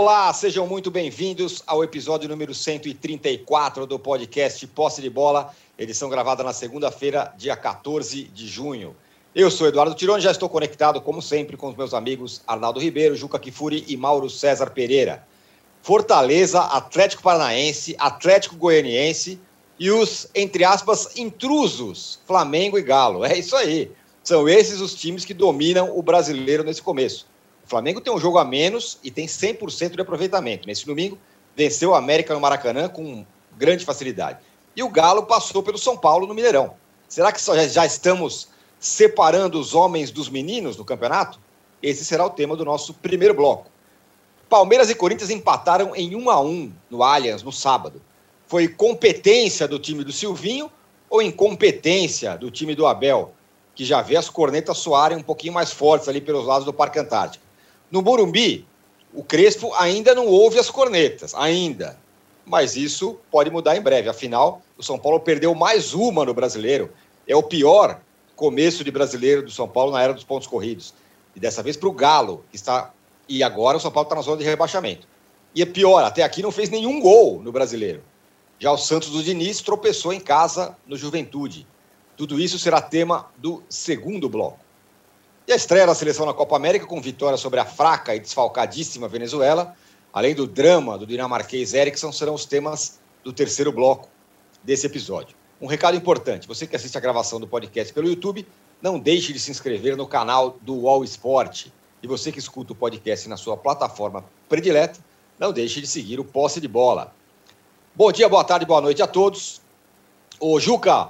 Olá, sejam muito bem-vindos ao episódio número 134 do podcast Posse de Bola, edição gravada na segunda-feira, dia 14 de junho. Eu sou Eduardo Tironi, já estou conectado, como sempre, com os meus amigos Arnaldo Ribeiro, Juca Kifuri e Mauro César Pereira. Fortaleza, Atlético Paranaense, Atlético Goianiense e os, entre aspas, intrusos, Flamengo e Galo. É isso aí. São esses os times que dominam o brasileiro nesse começo. Flamengo tem um jogo a menos e tem 100% de aproveitamento. Nesse domingo, venceu o América no Maracanã com grande facilidade. E o Galo passou pelo São Paulo no Mineirão. Será que já estamos separando os homens dos meninos no campeonato? Esse será o tema do nosso primeiro bloco. Palmeiras e Corinthians empataram em 1 a 1 no Allianz no sábado. Foi competência do time do Silvinho ou incompetência do time do Abel, que já vê as cornetas soarem um pouquinho mais fortes ali pelos lados do Parque Antártico? No Morumbi, o Crespo ainda não ouve as cornetas, ainda. Mas isso pode mudar em breve. Afinal, o São Paulo perdeu mais uma no brasileiro. É o pior começo de brasileiro do São Paulo na era dos pontos corridos. E dessa vez para o Galo, que está. E agora o São Paulo está na zona de rebaixamento. E é pior, até aqui não fez nenhum gol no brasileiro. Já o Santos do Diniz tropeçou em casa no Juventude. Tudo isso será tema do segundo bloco. E a estreia da seleção na Copa América com vitória sobre a fraca e desfalcadíssima Venezuela, além do drama do dinamarquês Eriksson, serão os temas do terceiro bloco desse episódio. Um recado importante: você que assiste a gravação do podcast pelo YouTube, não deixe de se inscrever no canal do UOL Esporte. E você que escuta o podcast na sua plataforma predileta, não deixe de seguir o Posse de Bola. Bom dia, boa tarde, boa noite a todos. Ô Juca,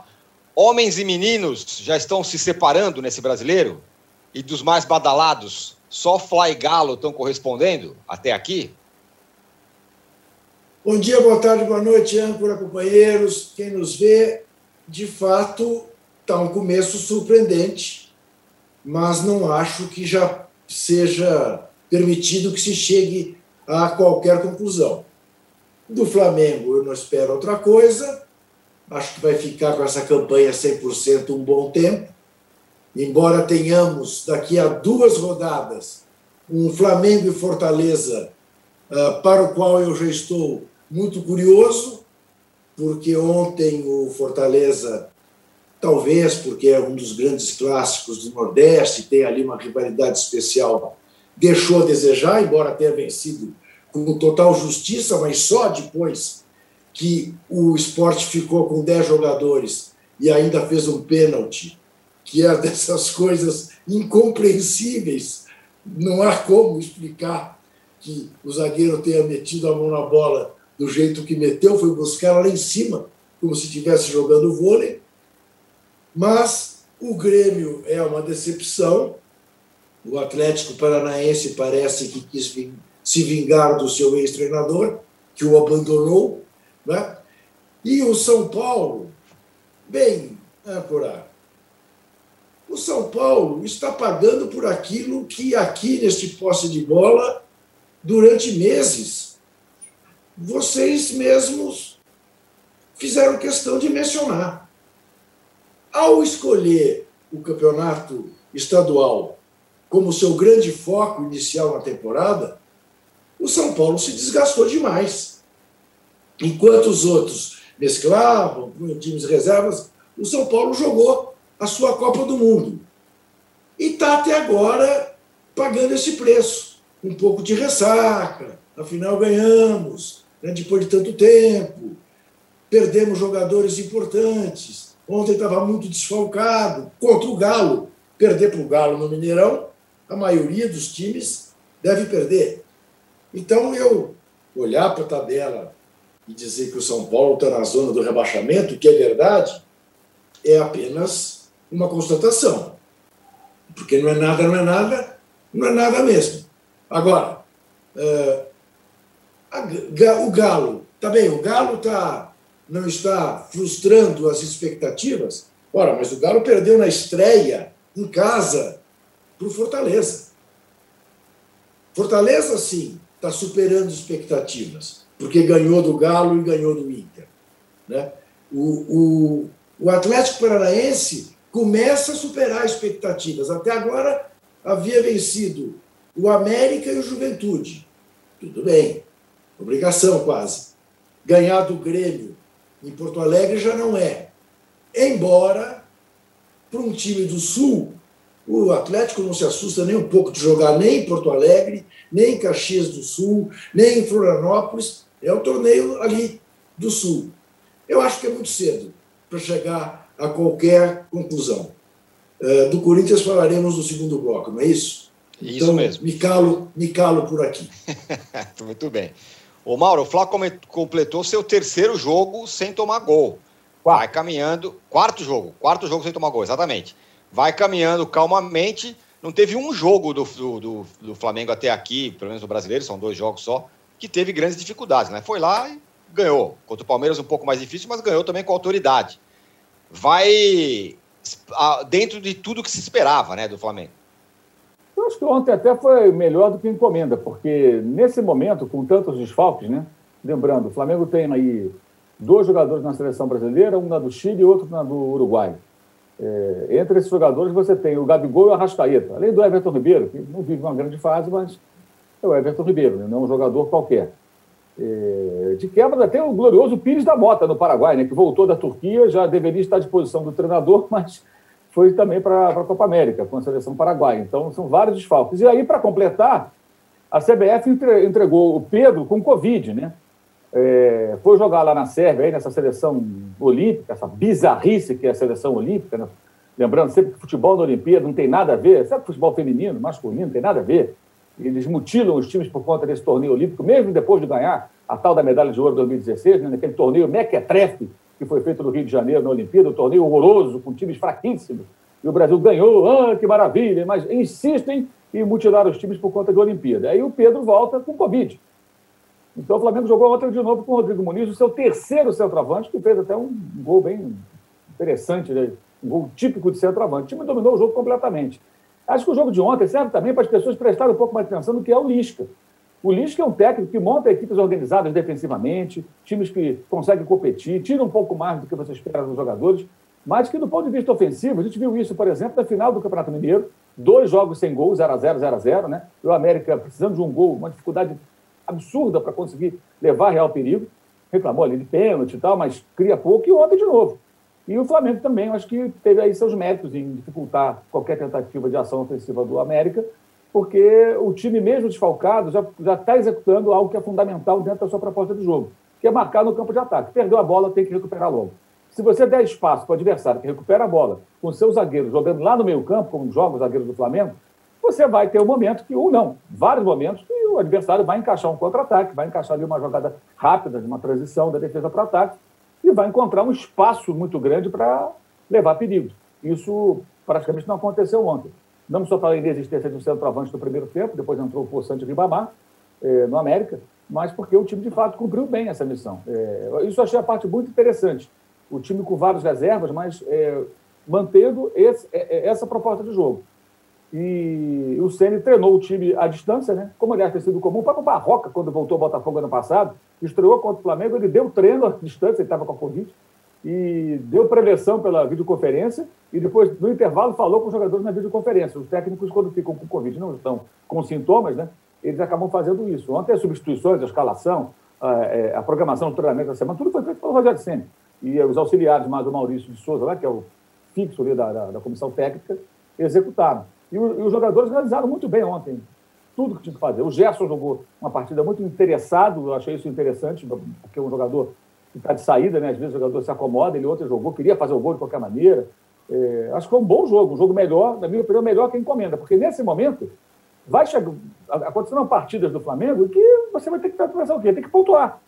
homens e meninos já estão se separando nesse brasileiro? E dos mais badalados, só Fly Galo estão correspondendo até aqui? Bom dia, boa tarde, boa noite, âncora, companheiros. Quem nos vê, de fato, está um começo surpreendente, mas não acho que já seja permitido que se chegue a qualquer conclusão. Do Flamengo, eu não espero outra coisa. Acho que vai ficar com essa campanha 100% um bom tempo. Embora tenhamos daqui a duas rodadas um Flamengo e Fortaleza, uh, para o qual eu já estou muito curioso, porque ontem o Fortaleza, talvez porque é um dos grandes clássicos do Nordeste, tem ali uma rivalidade especial, deixou a desejar, embora tenha vencido com total justiça, mas só depois que o esporte ficou com 10 jogadores e ainda fez um pênalti, que é dessas coisas incompreensíveis. Não há como explicar que o zagueiro tenha metido a mão na bola do jeito que meteu, foi buscar lá em cima, como se estivesse jogando vôlei. Mas o Grêmio é uma decepção. O Atlético Paranaense parece que quis se vingar do seu ex-treinador, que o abandonou. Né? E o São Paulo, bem, âncora, o São Paulo está pagando por aquilo que aqui neste posse de bola, durante meses, vocês mesmos fizeram questão de mencionar. Ao escolher o campeonato estadual como seu grande foco inicial na temporada, o São Paulo se desgastou demais. Enquanto os outros mesclavam, times reservas, o São Paulo jogou a sua Copa do Mundo. E está até agora pagando esse preço. Um pouco de ressaca, afinal ganhamos, né, depois de tanto tempo. Perdemos jogadores importantes. Ontem estava muito desfalcado. Contra o Galo. Perder para o Galo no Mineirão, a maioria dos times deve perder. Então, eu olhar para a tabela e dizer que o São Paulo está na zona do rebaixamento, que é verdade, é apenas uma constatação. Porque não é nada, não é nada, não é nada mesmo. Agora, uh, a, o Galo, tá bem, o Galo tá, não está frustrando as expectativas. Ora, mas o Galo perdeu na estreia, em casa, para o Fortaleza. Fortaleza, sim, está superando expectativas, porque ganhou do Galo e ganhou do Inter. Né? O, o, o Atlético Paranaense começa a superar expectativas. Até agora havia vencido o América e o Juventude. Tudo bem, obrigação quase. Ganhar do Grêmio em Porto Alegre já não é. Embora, para um time do Sul, o Atlético não se assusta nem um pouco de jogar nem em Porto Alegre, nem em Caxias do Sul, nem em Florianópolis. É o torneio ali do Sul. Eu acho que é muito cedo para chegar a qualquer conclusão. Uh, do Corinthians falaremos no segundo bloco, não é isso? Isso então, mesmo. Me calo, me calo por aqui. muito bem. Ô Mauro, o Flá completou seu terceiro jogo sem tomar gol. Vai caminhando. Quarto jogo. Quarto jogo sem tomar gol, exatamente. Vai caminhando calmamente. Não teve um jogo do, do, do Flamengo até aqui, pelo menos no brasileiro, são dois jogos só, que teve grandes dificuldades, né? Foi lá e ganhou. Contra o Palmeiras um pouco mais difícil, mas ganhou também com autoridade. Vai dentro de tudo que se esperava, né, do Flamengo. Eu acho que ontem até foi melhor do que encomenda, porque nesse momento, com tantos desfalques, né? Lembrando, o Flamengo tem aí dois jogadores na seleção brasileira, um na do Chile e outro na do Uruguai. É, entre esses jogadores você tem o Gabigol e o Arrascaeta, além do Everton Ribeiro, que não vive uma grande fase, mas é o Everton Ribeiro, né? não é um jogador qualquer. É, de quebra, tem o glorioso Pires da Mota, no Paraguai, né, que voltou da Turquia, já deveria estar à disposição do treinador, mas foi também para a Copa América, com a seleção paraguaia. Então, são vários desfalques. E aí, para completar, a CBF entregou o Pedro com Covid, né? É, foi jogar lá na Sérvia, aí nessa seleção olímpica, essa bizarrice que é a seleção olímpica, né? lembrando sempre que futebol na Olimpíada não tem nada a ver, sabe futebol feminino, masculino, não tem nada a ver. Eles mutilam os times por conta desse torneio olímpico, mesmo depois de ganhar a tal da medalha de ouro de 2016, né, naquele torneio mequetrefe que foi feito no Rio de Janeiro, na Olimpíada, um torneio horroroso, com times fraquíssimos. E o Brasil ganhou, ah, que maravilha, mas insistem em mutilar os times por conta de Olimpíada. Aí o Pedro volta com Covid. Então o Flamengo jogou ontem de novo com o Rodrigo Muniz, o seu terceiro centroavante, que fez até um gol bem interessante, né? um gol típico de centroavante. O time dominou o jogo completamente. Acho que o jogo de ontem serve também para as pessoas prestarem um pouco mais atenção no que é o Lisca. O Lisca é um técnico que monta equipes organizadas defensivamente, times que conseguem competir, tira um pouco mais do que você espera dos jogadores, mas que do ponto de vista ofensivo, a gente viu isso, por exemplo, na final do Campeonato Mineiro, dois jogos sem gol, 0 a 0 0 a 0 né? O América precisando de um gol, uma dificuldade absurda para conseguir levar real perigo. Reclamou ali de pênalti e tal, mas cria pouco e ontem de novo. E o Flamengo também, acho que teve aí seus méritos em dificultar qualquer tentativa de ação ofensiva do América, porque o time, mesmo desfalcado, já está executando algo que é fundamental dentro da sua proposta de jogo, que é marcar no campo de ataque. Perdeu a bola, tem que recuperar logo. Se você der espaço para o adversário que recupera a bola, com seus zagueiros jogando lá no meio campo, como jogam os zagueiros do Flamengo, você vai ter um momento que, ou não, vários momentos, que o adversário vai encaixar um contra-ataque, vai encaixar ali uma jogada rápida, de uma transição da defesa para o ataque, e vai encontrar um espaço muito grande para levar perigo. Isso praticamente não aconteceu ontem. Não só pela inexistência de um centroavante no primeiro tempo, depois entrou o Poçante Ribamar, eh, no América, mas porque o time de fato cumpriu bem essa missão. Eh, isso eu achei a parte muito interessante. O time com várias reservas, mas eh, mantendo esse, essa proposta de jogo. E o Ceni treinou o time à distância, né? como aliás tem sido comum. o Barroca, quando voltou ao Botafogo ano passado, estreou contra o Flamengo, ele deu treino à distância, ele estava com a Covid, e deu preleção pela videoconferência, e depois, no intervalo, falou com os jogadores na videoconferência. Os técnicos, quando ficam com Covid, não estão com sintomas, né? eles acabam fazendo isso. Ontem, as substituições, a escalação, a, é, a programação do treinamento da semana, tudo foi feito pelo Rogério Senna. E os auxiliares, mais o Maurício de Souza, lá, que é o fixo ali da, da, da comissão técnica, executaram. E, o, e, os jogadores realizaram muito bem ontem, tudo que tinha que fazer. O Gerson jogou uma partida muito interessado, eu achei isso interessante, porque é um jogador que está de saída, né? às vezes o jogador se acomoda, ele ontem jogou, queria fazer o gol de qualquer maneira. É, acho que foi um bom jogo, um jogo melhor, na minha opinião, melhor que a encomenda, porque nesse momento vai chegar, acontecendo partidas do Flamengo que você vai ter que pensar o quê? Tem que pontuar.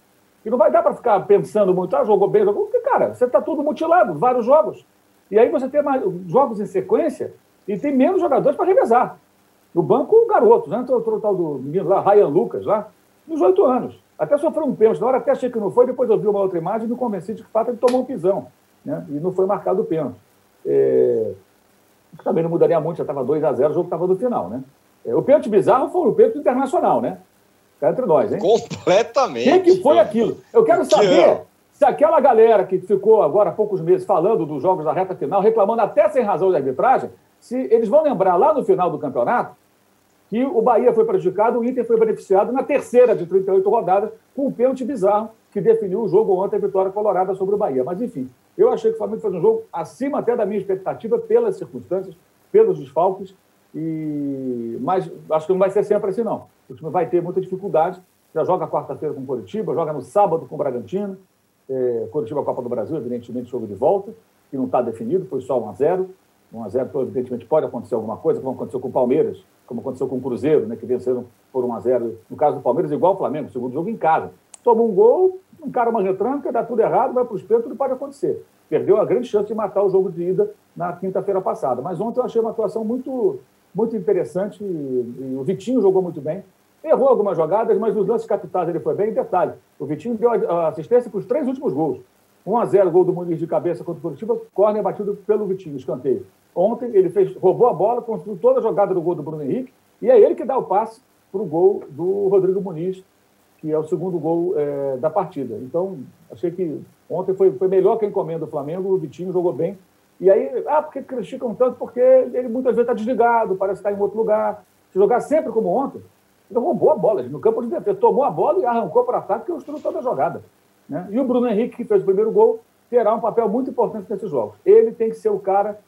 E não vai dar para ficar pensando muito, ah, jogou bem, jogou. Porque, cara, você está tudo mutilado, vários jogos. E aí você tem mais jogos em sequência e tem menos jogadores para revezar. No banco, garotos, né? Entrou o tal do menino lá, Ryan Lucas, lá, nos oito anos. Até sofreu um pênalti. Na hora até achei que não foi, depois eu vi uma outra imagem e me convenci de que, de fato, ele tomou um pisão. Né? E não foi marcado o pênalti. É... Também não mudaria muito, já estava 2 a 0 o jogo estava no final, né? É, o pênalti bizarro foi o pênalti internacional, né? Cá entre nós, hein? Completamente. O que, que foi aquilo? Eu quero saber se aquela galera que ficou agora há poucos meses falando dos jogos da reta final, reclamando até sem razão de arbitragem, se eles vão lembrar lá no final do campeonato que o Bahia foi prejudicado, o Inter foi beneficiado na terceira de 38 rodadas, com um pênalti bizarro que definiu o jogo ontem, a vitória colorada sobre o Bahia. Mas, enfim, eu achei que o Flamengo fez um jogo acima até da minha expectativa, pelas circunstâncias, pelos desfalques, e... mas acho que não vai ser sempre assim, não. O time vai ter muita dificuldade. Já joga quarta-feira com o Curitiba, joga no sábado com o Bragantino. É, Curitiba Copa do Brasil, evidentemente, jogo de volta, que não está definido, foi só 1 a 0 1 a 0 então, evidentemente, pode acontecer alguma coisa, como aconteceu com o Palmeiras, como aconteceu com o Cruzeiro, né, que venceram por 1 a 0 No caso do Palmeiras, igual o Flamengo, segundo jogo em casa. Toma um gol, encara uma retranca, dá tudo errado, vai para os pênaltis, tudo pode acontecer. Perdeu a grande chance de matar o jogo de ida na quinta-feira passada. Mas ontem eu achei uma atuação muito, muito interessante. E, e o Vitinho jogou muito bem. Errou algumas jogadas, mas nos lances capitais ele foi bem. Detalhe: o Vitinho deu assistência para os três últimos gols. 1 a 0 gol do Muniz de cabeça contra o Curitiba, corner batido pelo Vitinho, escanteio. Ontem ele fez, roubou a bola, construiu toda a jogada do gol do Bruno Henrique, e é ele que dá o passe para o gol do Rodrigo Muniz, que é o segundo gol é, da partida. Então, achei que ontem foi, foi melhor que a encomenda do Flamengo, o Vitinho jogou bem. E aí, ah, porque criticam tanto? Porque ele muitas vezes está desligado, parece estar em outro lugar. Se jogar sempre como ontem, ele roubou a bola no campo de defesa, tomou a bola e arrancou para ataque que construiu toda a jogada. Né? E o Bruno Henrique, que fez o primeiro gol, terá um papel muito importante nesses jogos. Ele tem que ser o cara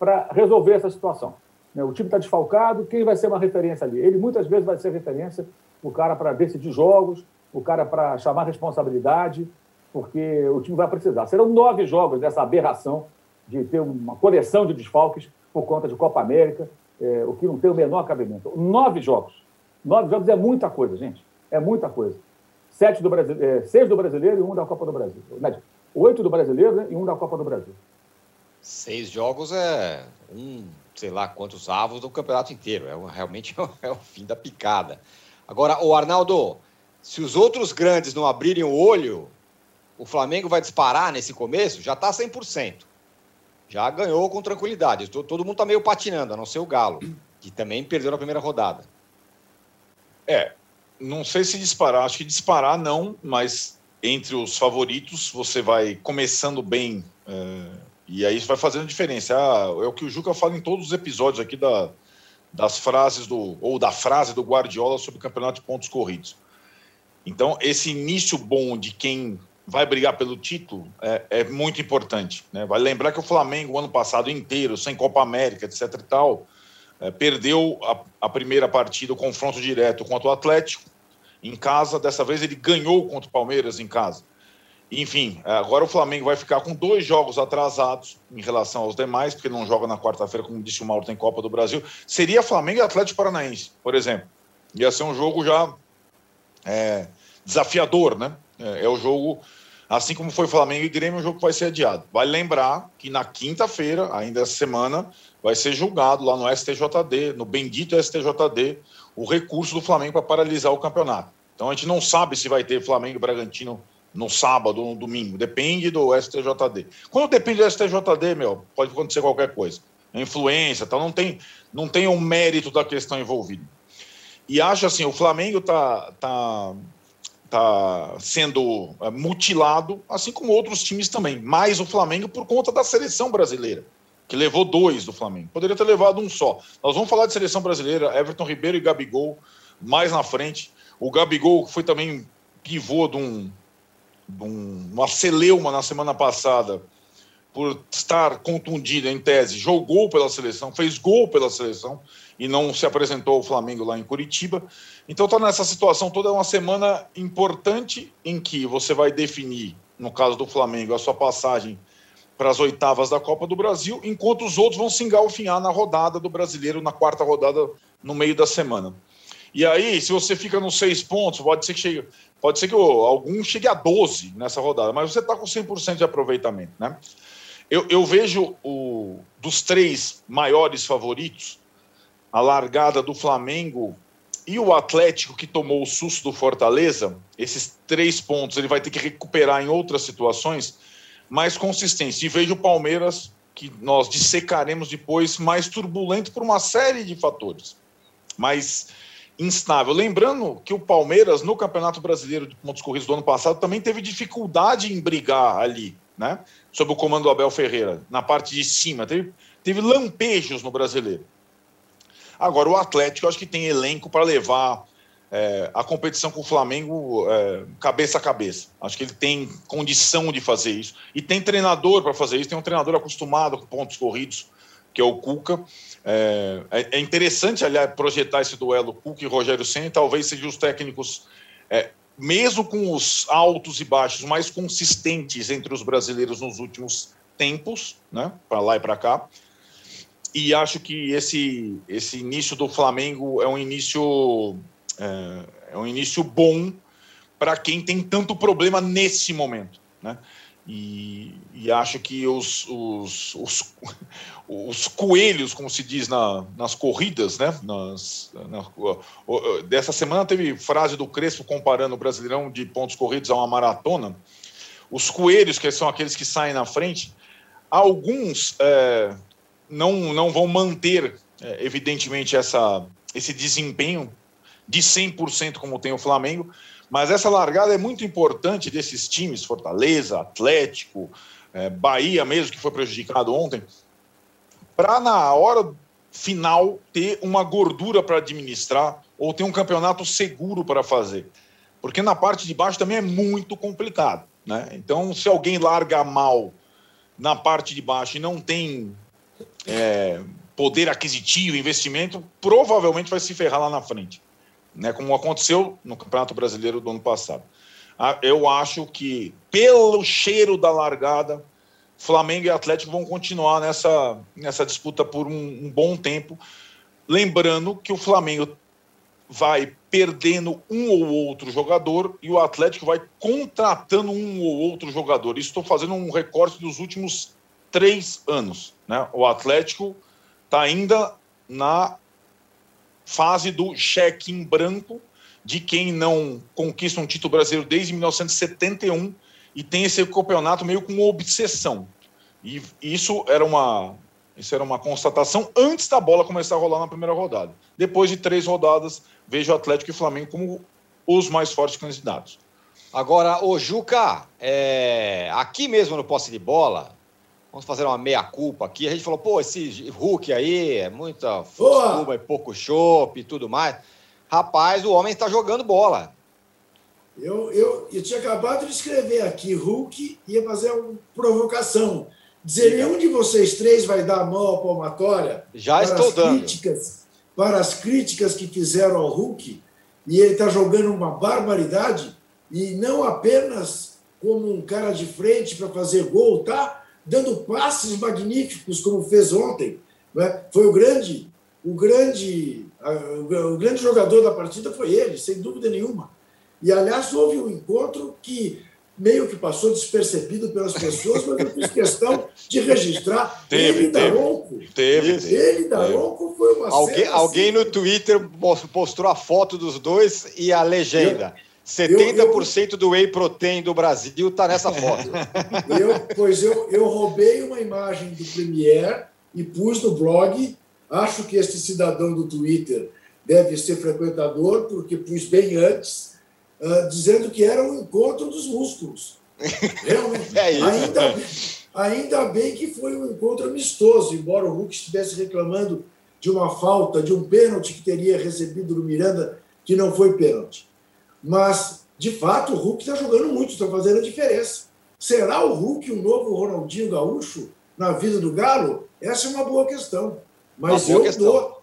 para resolver essa situação. Né? O time está desfalcado, quem vai ser uma referência ali? Ele muitas vezes vai ser referência, o cara para decidir jogos, o cara para chamar responsabilidade, porque o time vai precisar. Serão nove jogos dessa aberração de ter uma coleção de desfalques por conta de Copa América, é, o que não tem o menor cabimento. Nove jogos. Nove jogos é muita coisa, gente. É muita coisa sete do Brasil, é, seis do brasileiro e um da Copa do Brasil. Oito do brasileiro né, e um da Copa do Brasil. Seis jogos é um, sei lá quantos avos do campeonato inteiro. É realmente é o fim da picada. Agora, o Arnaldo, se os outros grandes não abrirem o olho, o Flamengo vai disparar nesse começo? Já está 100%. Já ganhou com tranquilidade. Todo mundo está meio patinando, a não ser o Galo, que também perdeu na primeira rodada. É, não sei se disparar, acho que disparar não, mas entre os favoritos você vai começando bem é, e aí vai fazendo diferença. Ah, é o que o Juca fala em todos os episódios aqui da, das frases do ou da frase do Guardiola sobre o campeonato de pontos corridos. Então esse início bom de quem vai brigar pelo título é, é muito importante. Né? Vai lembrar que o Flamengo o ano passado inteiro sem Copa América, etc. e tal é, perdeu a, a, primeira partida, o confronto direto contra o Atlético em casa. Dessa vez ele ganhou contra o Palmeiras em casa. Enfim, é, agora o Flamengo vai ficar com dois jogos atrasados em relação aos demais, porque não joga na quarta-feira, como disse o Mauro, tem Copa do Brasil. Seria Flamengo e Atlético Paranaense, por exemplo. Ia ser um jogo já é, desafiador, né? É, é o jogo Assim como foi Flamengo e Grêmio, o jogo vai ser adiado. Vale lembrar que na quinta-feira, ainda essa semana, vai ser julgado lá no STJD, no bendito STJD, o recurso do Flamengo para paralisar o campeonato. Então a gente não sabe se vai ter Flamengo e Bragantino no sábado ou no domingo. Depende do STJD. Quando depende do STJD, meu, pode acontecer qualquer coisa. Influência, tal, não tem, não tem o um mérito da questão envolvida. E acho assim, o Flamengo tá, tá está sendo é, mutilado, assim como outros times também. Mais o Flamengo por conta da seleção brasileira, que levou dois do Flamengo. Poderia ter levado um só. Nós vamos falar de seleção brasileira, Everton Ribeiro e Gabigol mais na frente. O Gabigol foi também pivô de, um, um, uma celeuma na semana passada por estar contundido em tese, jogou pela seleção, fez gol pela seleção e não se apresentou ao Flamengo lá em Curitiba. Então está nessa situação toda é uma semana importante em que você vai definir, no caso do Flamengo, a sua passagem para as oitavas da Copa do Brasil, enquanto os outros vão se engalfinhar na rodada do Brasileiro, na quarta rodada no meio da semana. E aí, se você fica nos seis pontos, pode ser que chegue, pode ser que algum chegue a 12 nessa rodada, mas você está com 100% de aproveitamento, né? Eu, eu vejo o, dos três maiores favoritos, a largada do Flamengo e o Atlético que tomou o susto do Fortaleza, esses três pontos ele vai ter que recuperar em outras situações, mais consistência. E vejo o Palmeiras, que nós dissecaremos depois, mais turbulento por uma série de fatores, mais instável. Lembrando que o Palmeiras, no Campeonato Brasileiro de Pontos Corridos do ano passado, também teve dificuldade em brigar ali né? sob o comando do Abel Ferreira, na parte de cima. Teve, teve lampejos no brasileiro. Agora, o Atlético, acho que tem elenco para levar é, a competição com o Flamengo é, cabeça a cabeça. Acho que ele tem condição de fazer isso. E tem treinador para fazer isso, tem um treinador acostumado com pontos corridos, que é o Cuca. É, é, é interessante, aliás, projetar esse duelo Cuca e Rogério Senna, talvez sejam os técnicos, é, mesmo com os altos e baixos, mais consistentes entre os brasileiros nos últimos tempos, né, para lá e para cá. E acho que esse, esse início do Flamengo é um início é, é um início bom para quem tem tanto problema nesse momento, né? E, e acho que os, os, os, os, coelhos, como se diz na, nas corridas, né? Nas, na, dessa semana teve frase do Crespo comparando o Brasileirão de pontos corridos a uma maratona. Os coelhos, que são aqueles que saem na frente, alguns é, não, não vão manter, é, evidentemente, essa, esse desempenho de 100% como tem o Flamengo, mas essa largada é muito importante desses times, Fortaleza, Atlético, é, Bahia mesmo, que foi prejudicado ontem, para na hora final ter uma gordura para administrar ou ter um campeonato seguro para fazer. Porque na parte de baixo também é muito complicado. Né? Então, se alguém larga mal na parte de baixo e não tem é, poder aquisitivo, investimento, provavelmente vai se ferrar lá na frente né, como aconteceu no Campeonato Brasileiro do ano passado. Ah, eu acho que, pelo cheiro da largada, Flamengo e Atlético vão continuar nessa, nessa disputa por um, um bom tempo. Lembrando que o Flamengo vai perdendo um ou outro jogador e o Atlético vai contratando um ou outro jogador. Estou fazendo um recorte dos últimos três anos. Né? O Atlético está ainda na fase do cheque em branco de quem não conquista um título brasileiro desde 1971 e tem esse campeonato meio com obsessão. E isso era uma isso era uma constatação antes da bola começar a rolar na primeira rodada. Depois de três rodadas, vejo o Atlético e o Flamengo como os mais fortes candidatos. Agora, o Juca, é... aqui mesmo no posse de bola, Vamos fazer uma meia-culpa aqui. A gente falou, pô, esse Hulk aí é muita fuma e pouco chopp e tudo mais. Rapaz, o homem está jogando bola. Eu, eu, eu tinha acabado de escrever aqui, Hulk ia fazer uma provocação. Dizer, nenhum de vocês três vai dar a mão à palmatória Já estou dando. Críticas, para as críticas que fizeram ao Hulk, e ele está jogando uma barbaridade, e não apenas como um cara de frente para fazer gol, tá? Dando passes magníficos, como fez ontem. Né? Foi o grande, o grande, o grande jogador da partida foi ele, sem dúvida nenhuma. E aliás houve um encontro que meio que passou despercebido pelas pessoas, mas eu fiz questão de registrar. Teve, ele teve, Daronco. Teve, teve. Ele Daronco foi uma Alguém, alguém no Twitter postou a foto dos dois e a legenda. Eu, 70% eu, eu, do whey protein do Brasil está nessa foto. Eu, pois eu, eu roubei uma imagem do Premier e pus no blog. Acho que este cidadão do Twitter deve ser frequentador, porque pus bem antes, uh, dizendo que era um encontro dos músculos. Realmente. É isso. Ainda, ainda bem que foi um encontro amistoso, embora o Hulk estivesse reclamando de uma falta, de um pênalti que teria recebido do Miranda, que não foi pênalti. Mas, de fato, o Hulk está jogando muito, está fazendo a diferença. Será o Hulk um novo Ronaldinho Gaúcho na vida do Galo? Essa é uma boa questão. Mas boa eu questão. Dou,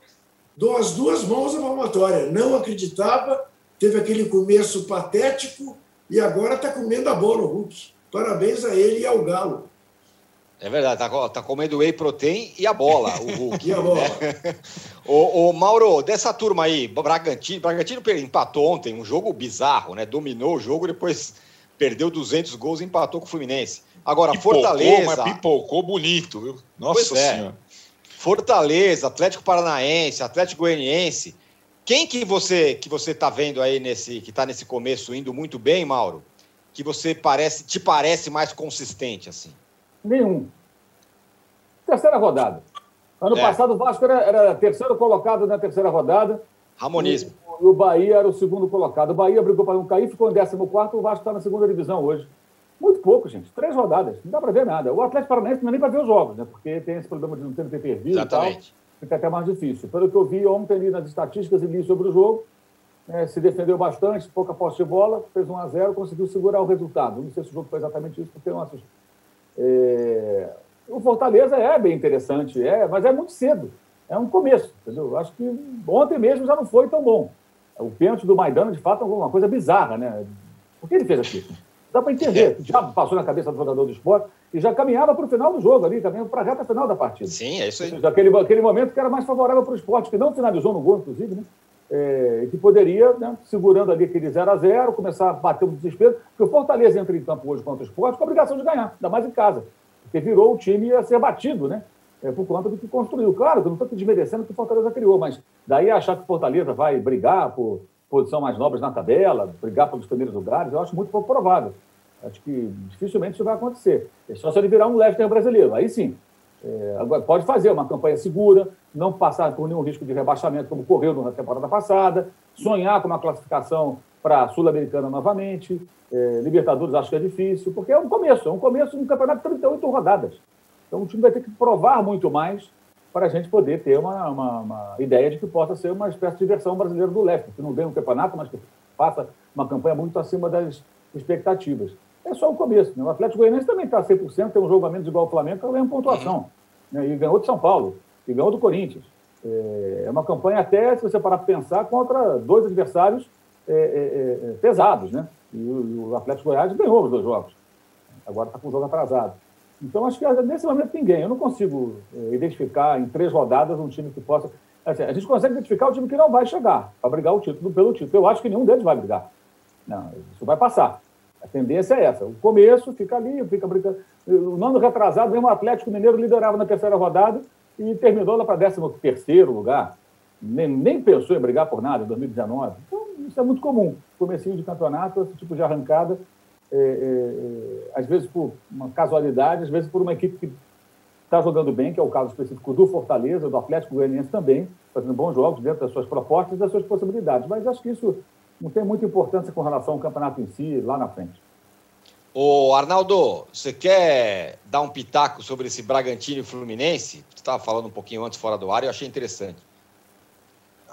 dou as duas mãos à palmatória. Não acreditava, teve aquele começo patético e agora está comendo a bola o Hulk. Parabéns a ele e ao Galo. É verdade, tá, tá comendo whey protein e a bola, o Hulk. e a bola. Né? ô, ô, Mauro, dessa turma aí, Bragantino, Bragantino empatou ontem, um jogo bizarro, né? Dominou o jogo, depois perdeu 200 gols e empatou com o Fluminense. Agora, pipocou, Fortaleza... Mas pipocou bonito, viu? Nossa é. Senhora. Fortaleza, Atlético Paranaense, Atlético Goianiense. Quem que você que você tá vendo aí nesse que está nesse começo indo muito bem, Mauro? Que você parece te parece mais consistente assim? Nenhum. Terceira rodada. Ano é. passado o Vasco era, era, terceiro colocado na terceira rodada. Ramonismo. E o Bahia era o segundo colocado. O Bahia brigou para não cair, ficou em décimo quarto, o Vasco está na segunda divisão hoje. Muito pouco, gente. Três rodadas. Não dá para ver nada. O Atlético Paranaense não é nem para ver os jogos, né? Porque tem esse problema de não ter pay Exatamente. fica até mais difícil. Pelo que eu vi ontem ali nas estatísticas e li sobre o jogo, é, se defendeu bastante, pouca posse de bola, fez 1 a 0 conseguiu segurar o resultado. Não sei se o jogo foi exatamente isso, porque eu não assisti. É, o Fortaleza é bem interessante, é, mas é muito cedo. É um começo, entendeu? Acho que ontem mesmo já não foi tão bom. O pênalti do Maidana, de fato, é uma coisa bizarra, né? Por que ele fez aquilo? Dá para entender. Já passou na cabeça do jogador do esporte e já caminhava para o final do jogo ali, caminhava para a reta final da partida. Sim, é isso aí. Aquele, aquele momento que era mais favorável para o esporte, que não finalizou no gol, inclusive, né? É, que poderia, né, segurando ali aquele 0 a 0 começar a bater o desespero, porque o Fortaleza entra em campo hoje contra o esporte com a obrigação de ganhar, ainda mais em casa, porque virou o time a ser batido, né? É, por conta do que construiu. Claro, eu não estou desmerecendo o que o Fortaleza criou, mas daí achar que o Fortaleza vai brigar por posição mais nobres na tabela, brigar pelos primeiros lugares, eu acho muito pouco provável. Acho que dificilmente isso vai acontecer. É só se ele virar um Leicester brasileiro, aí sim. É, agora, pode fazer uma campanha segura, não passar por nenhum risco de rebaixamento, como ocorreu na temporada passada, sonhar com uma classificação para a Sul-Americana novamente. É, Libertadores acho que é difícil, porque é um começo, é um começo de um campeonato de 38 rodadas. Então o time vai ter que provar muito mais para a gente poder ter uma, uma, uma, ideia de que possa ser uma espécie de versão brasileira do Leicester, que não ganha um campeonato, mas que faça uma campanha muito acima das expectativas. É só o começo. Né? O Atlético Goianiense também está 100%, tem um jogo a menos igual ao Flamengo, que ganha pontuação. Uhum. Né? E ganhou de São Paulo, e ganhou do Corinthians. É, é uma campanha até, se você parar para pensar, contra dois adversários é, é, é, pesados, né? E o, o Atlético Goiás ganhou os dois jogos. Agora está com o jogo atrasado. Então, acho que nesse momento ninguém. Eu não consigo é, identificar em três rodadas um time que possa. Assim, a gente consegue identificar o time que não vai chegar para brigar o título pelo título. Eu acho que nenhum deles vai brigar. Não, isso vai passar. A tendência é essa. O começo fica ali, fica brincando. O ano retrasado, mesmo o Atlético Mineiro liderava na terceira rodada e terminou lá para 13 terceiro lugar. Nem, nem pensou em brigar por nada em 2019. Então, isso é muito comum. Comecinho de campeonato, esse tipo de arrancada é, é, é, às vezes por uma casualidade, às vezes por uma equipe que está jogando bem, que é o caso específico do Fortaleza, do Atlético Goianiense também, fazendo bons jogos dentro das suas propostas e das suas possibilidades. Mas acho que isso não tem muita importância com relação ao campeonato em si, lá na frente. Ô, Arnaldo, você quer dar um pitaco sobre esse Bragantino e Fluminense? Você estava falando um pouquinho antes fora do ar e eu achei interessante.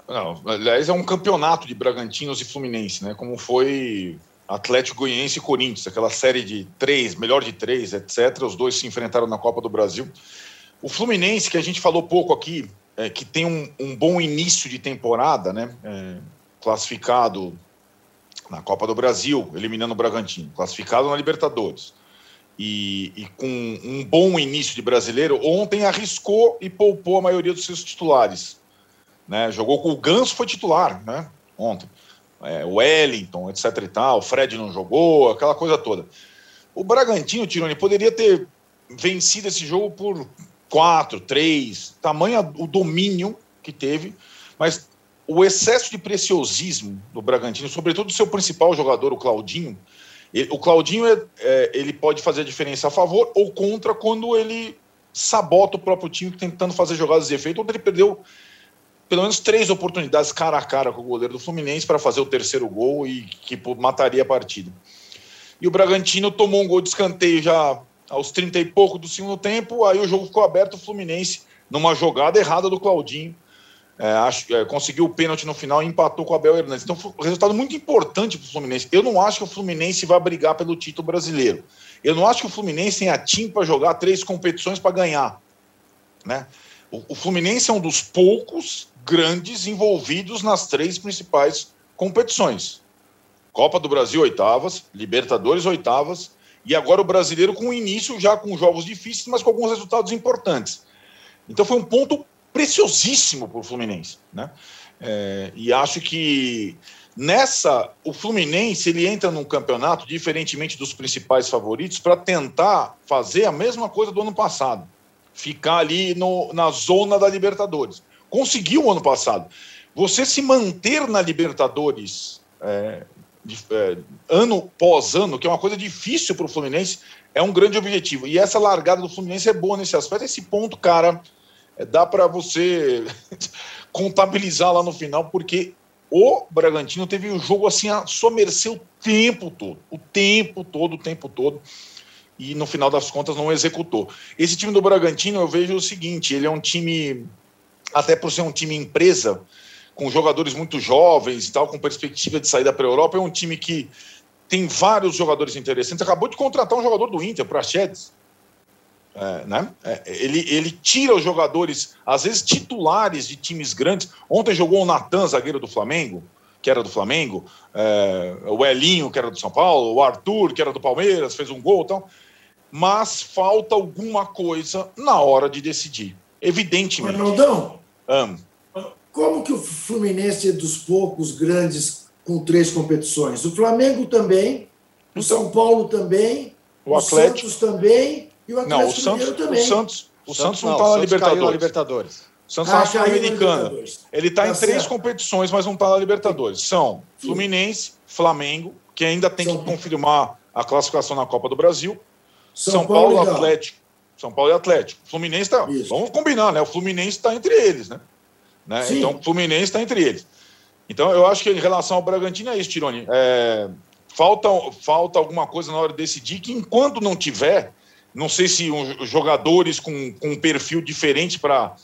Não, aliás, é um campeonato de Bragantinos e Fluminense, né? Como foi Atlético Goianiense e Corinthians, aquela série de três, melhor de três, etc. Os dois se enfrentaram na Copa do Brasil. O Fluminense, que a gente falou pouco aqui, é, que tem um, um, bom início de temporada, né? É, classificado na Copa do Brasil, eliminando o Bragantino, classificado na Libertadores. E, e, com um bom início de brasileiro, ontem arriscou e poupou a maioria dos seus titulares. Né? Jogou com o Ganso, foi titular né? ontem é, Wellington, etc e tal, o Fred não jogou, aquela coisa toda. O Bragantino, Tironi, poderia ter vencido esse jogo por 4, 3, tamanho o domínio que teve, mas o excesso de preciosismo do Bragantino, sobretudo do seu principal jogador, o Claudinho, ele, o Claudinho é, é, ele pode fazer a diferença a favor ou contra quando ele sabota o próprio time tentando fazer jogadas de efeito, onde ele perdeu pelo menos três oportunidades cara a cara com o goleiro do Fluminense para fazer o terceiro gol e que mataria a partida. E o Bragantino tomou um gol de escanteio já aos 30 e pouco do segundo tempo, aí o jogo ficou aberto, o Fluminense, numa jogada errada do Claudinho, é, acho, é, conseguiu o pênalti no final e empatou com o Abel Hernandes. Então, foi um resultado muito importante para o Fluminense. Eu não acho que o Fluminense vai brigar pelo título brasileiro. Eu não acho que o Fluminense tenha time para jogar três competições para ganhar. Né? O, o Fluminense é um dos poucos grandes envolvidos nas três principais competições. Copa do Brasil, oitavas, Libertadores, oitavas, e agora o brasileiro com início já com jogos difíceis, mas com alguns resultados importantes. Então foi um ponto preciosíssimo para o Fluminense. Né? É, e acho que nessa, o Fluminense ele entra num campeonato, diferentemente dos principais favoritos, para tentar fazer a mesma coisa do ano passado. Ficar ali no, na zona da Libertadores. Conseguiu o ano passado. Você se manter na Libertadores é, é, ano pós ano, que é uma coisa difícil para o Fluminense, é um grande objetivo. E essa largada do Fluminense é boa nesse aspecto. Esse ponto, cara, dá para você contabilizar lá no final, porque o Bragantino teve o jogo assim a sua mercê o tempo todo, o tempo todo, o tempo todo. E no final das contas não executou. Esse time do Bragantino, eu vejo o seguinte: ele é um time até por ser um time empresa, com jogadores muito jovens e tal, com perspectiva de saída para a Europa, é um time que tem vários jogadores interessantes. Acabou de contratar um jogador do Inter, para Prachedes. É, né? É, ele, ele tira os jogadores, às vezes titulares de times grandes. Ontem jogou o Natan, zagueiro do Flamengo, que era do Flamengo, é, o Elinho, que era do São Paulo, o Arthur, que era do Palmeiras, fez um gol e tal. Mas falta alguma coisa na hora de decidir. Evidentemente. Ronaldão, como que o Fluminense é dos poucos grandes com três competições? O Flamengo também, o então, São Paulo também, o, Atlético. Santos também e o Atlético não, o Santos, também. O Santos, o Santos não está na Libertadores. Libertadores. O Santos está ah, na Sul-Americana. Ele está tá em três certo. competições, mas não está na Libertadores. São Fluminense, Flamengo, que ainda tem São que confirmar a classificação na Copa do Brasil, São, São Paulo, Paulo Atlético. São Paulo e Atlético. Fluminense está. Vamos combinar, né? O Fluminense está entre eles, né? né? Então, o Fluminense está entre eles. Então, eu acho que em relação ao Bragantino é isso, Tironi. É, falta, falta alguma coisa na hora de decidir que, enquanto não tiver, não sei se jogadores com, com um perfil diferente para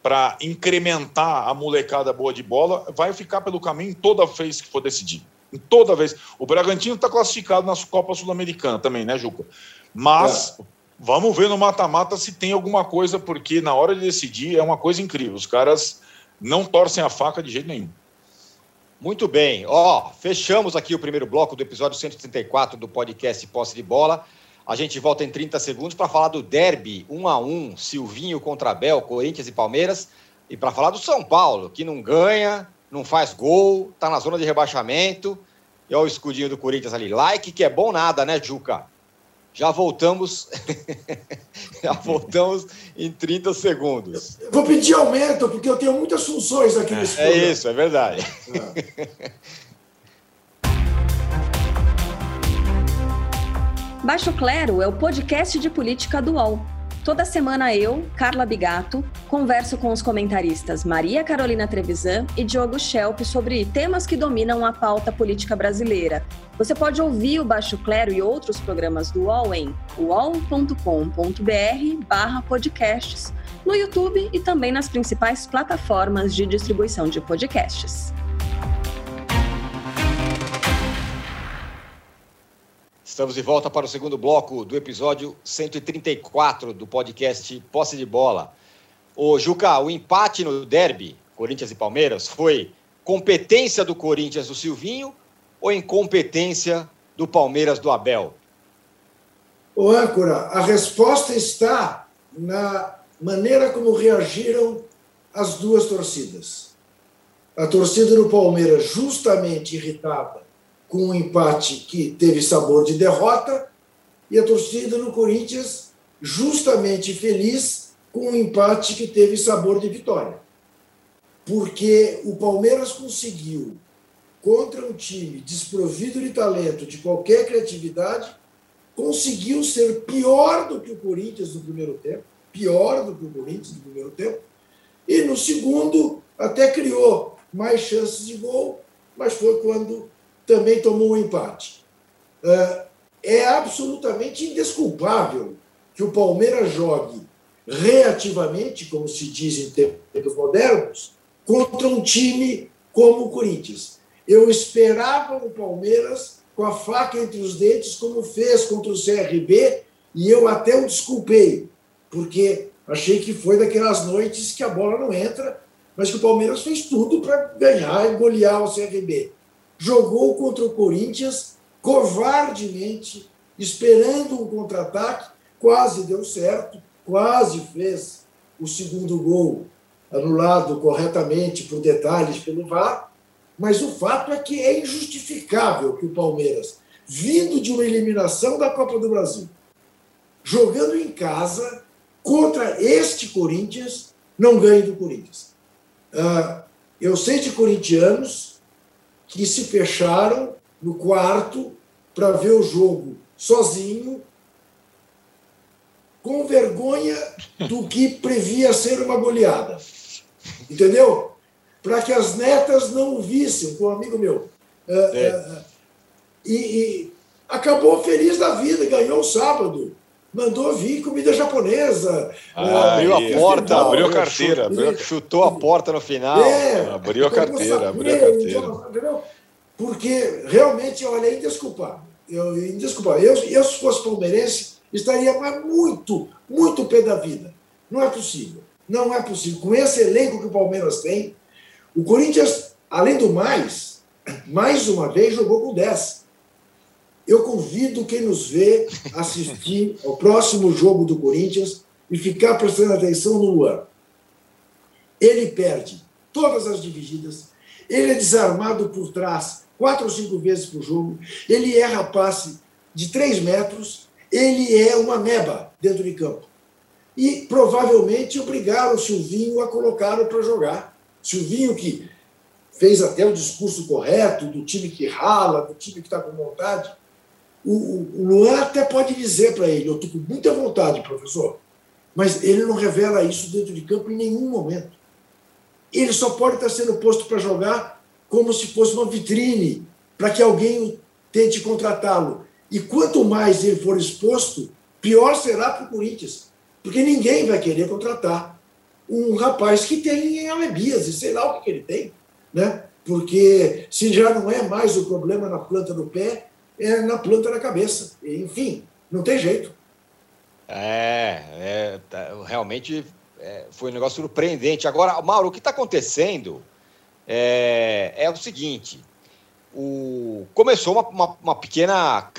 para incrementar a molecada boa de bola, vai ficar pelo caminho toda vez que for decidir. Toda vez. O Bragantino está classificado na Copa Sul-Americana também, né, Juca? Mas é. vamos ver no mata-mata se tem alguma coisa, porque na hora de decidir é uma coisa incrível. Os caras não torcem a faca de jeito nenhum. Muito bem. Ó, fechamos aqui o primeiro bloco do episódio 134 do podcast Posse de Bola. A gente volta em 30 segundos para falar do derby 1 a 1 Silvinho contra Abel, Corinthians e Palmeiras. E para falar do São Paulo, que não ganha, não faz gol, está na zona de rebaixamento. E olha o escudinho do Corinthians ali. Like que é bom nada, né, Juca? Já voltamos. Já voltamos em 30 segundos. vou pedir aumento, porque eu tenho muitas funções aqui nesse É programa. isso, é verdade. É. Baixo Clero é o podcast de política do UOL. Toda semana eu, Carla Bigato, converso com os comentaristas Maria Carolina Trevisan e Diogo Schelp sobre temas que dominam a pauta política brasileira. Você pode ouvir o Baixo Clero e outros programas do UOL em uol.com.br podcasts, no YouTube e também nas principais plataformas de distribuição de podcasts. Estamos de volta para o segundo bloco do episódio 134 do podcast Posse de Bola. O Juca, o empate no derby, Corinthians e Palmeiras, foi competência do Corinthians do Silvinho ou incompetência do Palmeiras do Abel? O âncora, a resposta está na maneira como reagiram as duas torcidas. A torcida do Palmeiras, justamente irritada com um empate que teve sabor de derrota, e a torcida no Corinthians justamente feliz com um empate que teve sabor de vitória. Porque o Palmeiras conseguiu, contra um time desprovido de talento, de qualquer criatividade, conseguiu ser pior do que o Corinthians no primeiro tempo, pior do que o Corinthians no primeiro tempo, e no segundo até criou mais chances de gol, mas foi quando também tomou um empate. É, é absolutamente indesculpável que o Palmeiras jogue reativamente, como se diz em tempos modernos, contra um time como o Corinthians. Eu esperava o Palmeiras com a faca entre os dentes, como fez contra o CRB, e eu até o desculpei, porque achei que foi daquelas noites que a bola não entra, mas que o Palmeiras fez tudo para ganhar e golear o CRB jogou contra o Corinthians covardemente, esperando um contra-ataque, quase deu certo, quase fez o segundo gol anulado corretamente por detalhes pelo VAR, mas o fato é que é injustificável que o Palmeiras, vindo de uma eliminação da Copa do Brasil, jogando em casa contra este Corinthians, não ganhe do Corinthians. Uh, eu sei de corintianos que se fecharam no quarto para ver o jogo sozinho, com vergonha do que previa ser uma goleada. Entendeu? Para que as netas não o vissem, com um amigo meu. É, é, e, e, acabou feliz da vida, ganhou o sábado. Mandou vir comida japonesa. Ah, abriu a porta, abriu a carteira, abriu, chutou a porta no final. É, abriu a carteira, abriu a carteira. Porque realmente, olha, é indesculpável. Eu, indesculpável. Eu, eu, se fosse palmeirense, estaria mais muito, muito pé da vida. Não é possível. Não é possível. Com esse elenco que o Palmeiras tem, o Corinthians, além do mais, mais uma vez jogou com 10. Eu convido quem nos vê assistir ao próximo jogo do Corinthians e ficar prestando atenção no Luan. Ele perde todas as divididas, ele é desarmado por trás quatro ou cinco vezes por jogo, ele erra passe de três metros, ele é uma meba dentro de campo. E provavelmente obrigaram o Silvinho a colocá-lo para jogar. Silvinho que fez até o discurso correto do time que rala, do time que está com vontade o, o Luan até pode dizer para ele: Eu estou com muita vontade, professor, mas ele não revela isso dentro de campo em nenhum momento. Ele só pode estar sendo posto para jogar como se fosse uma vitrine, para que alguém tente contratá-lo. E quanto mais ele for exposto, pior será para o Corinthians, porque ninguém vai querer contratar um rapaz que tem alebias, e sei lá o que ele tem, né? Porque se já não é mais o problema na planta do pé, é na planta da cabeça. Enfim, não tem jeito. É, é tá, realmente é, foi um negócio surpreendente. Agora, Mauro, o que está acontecendo é, é, o seguinte: o, começou uma, uma, uma pequena.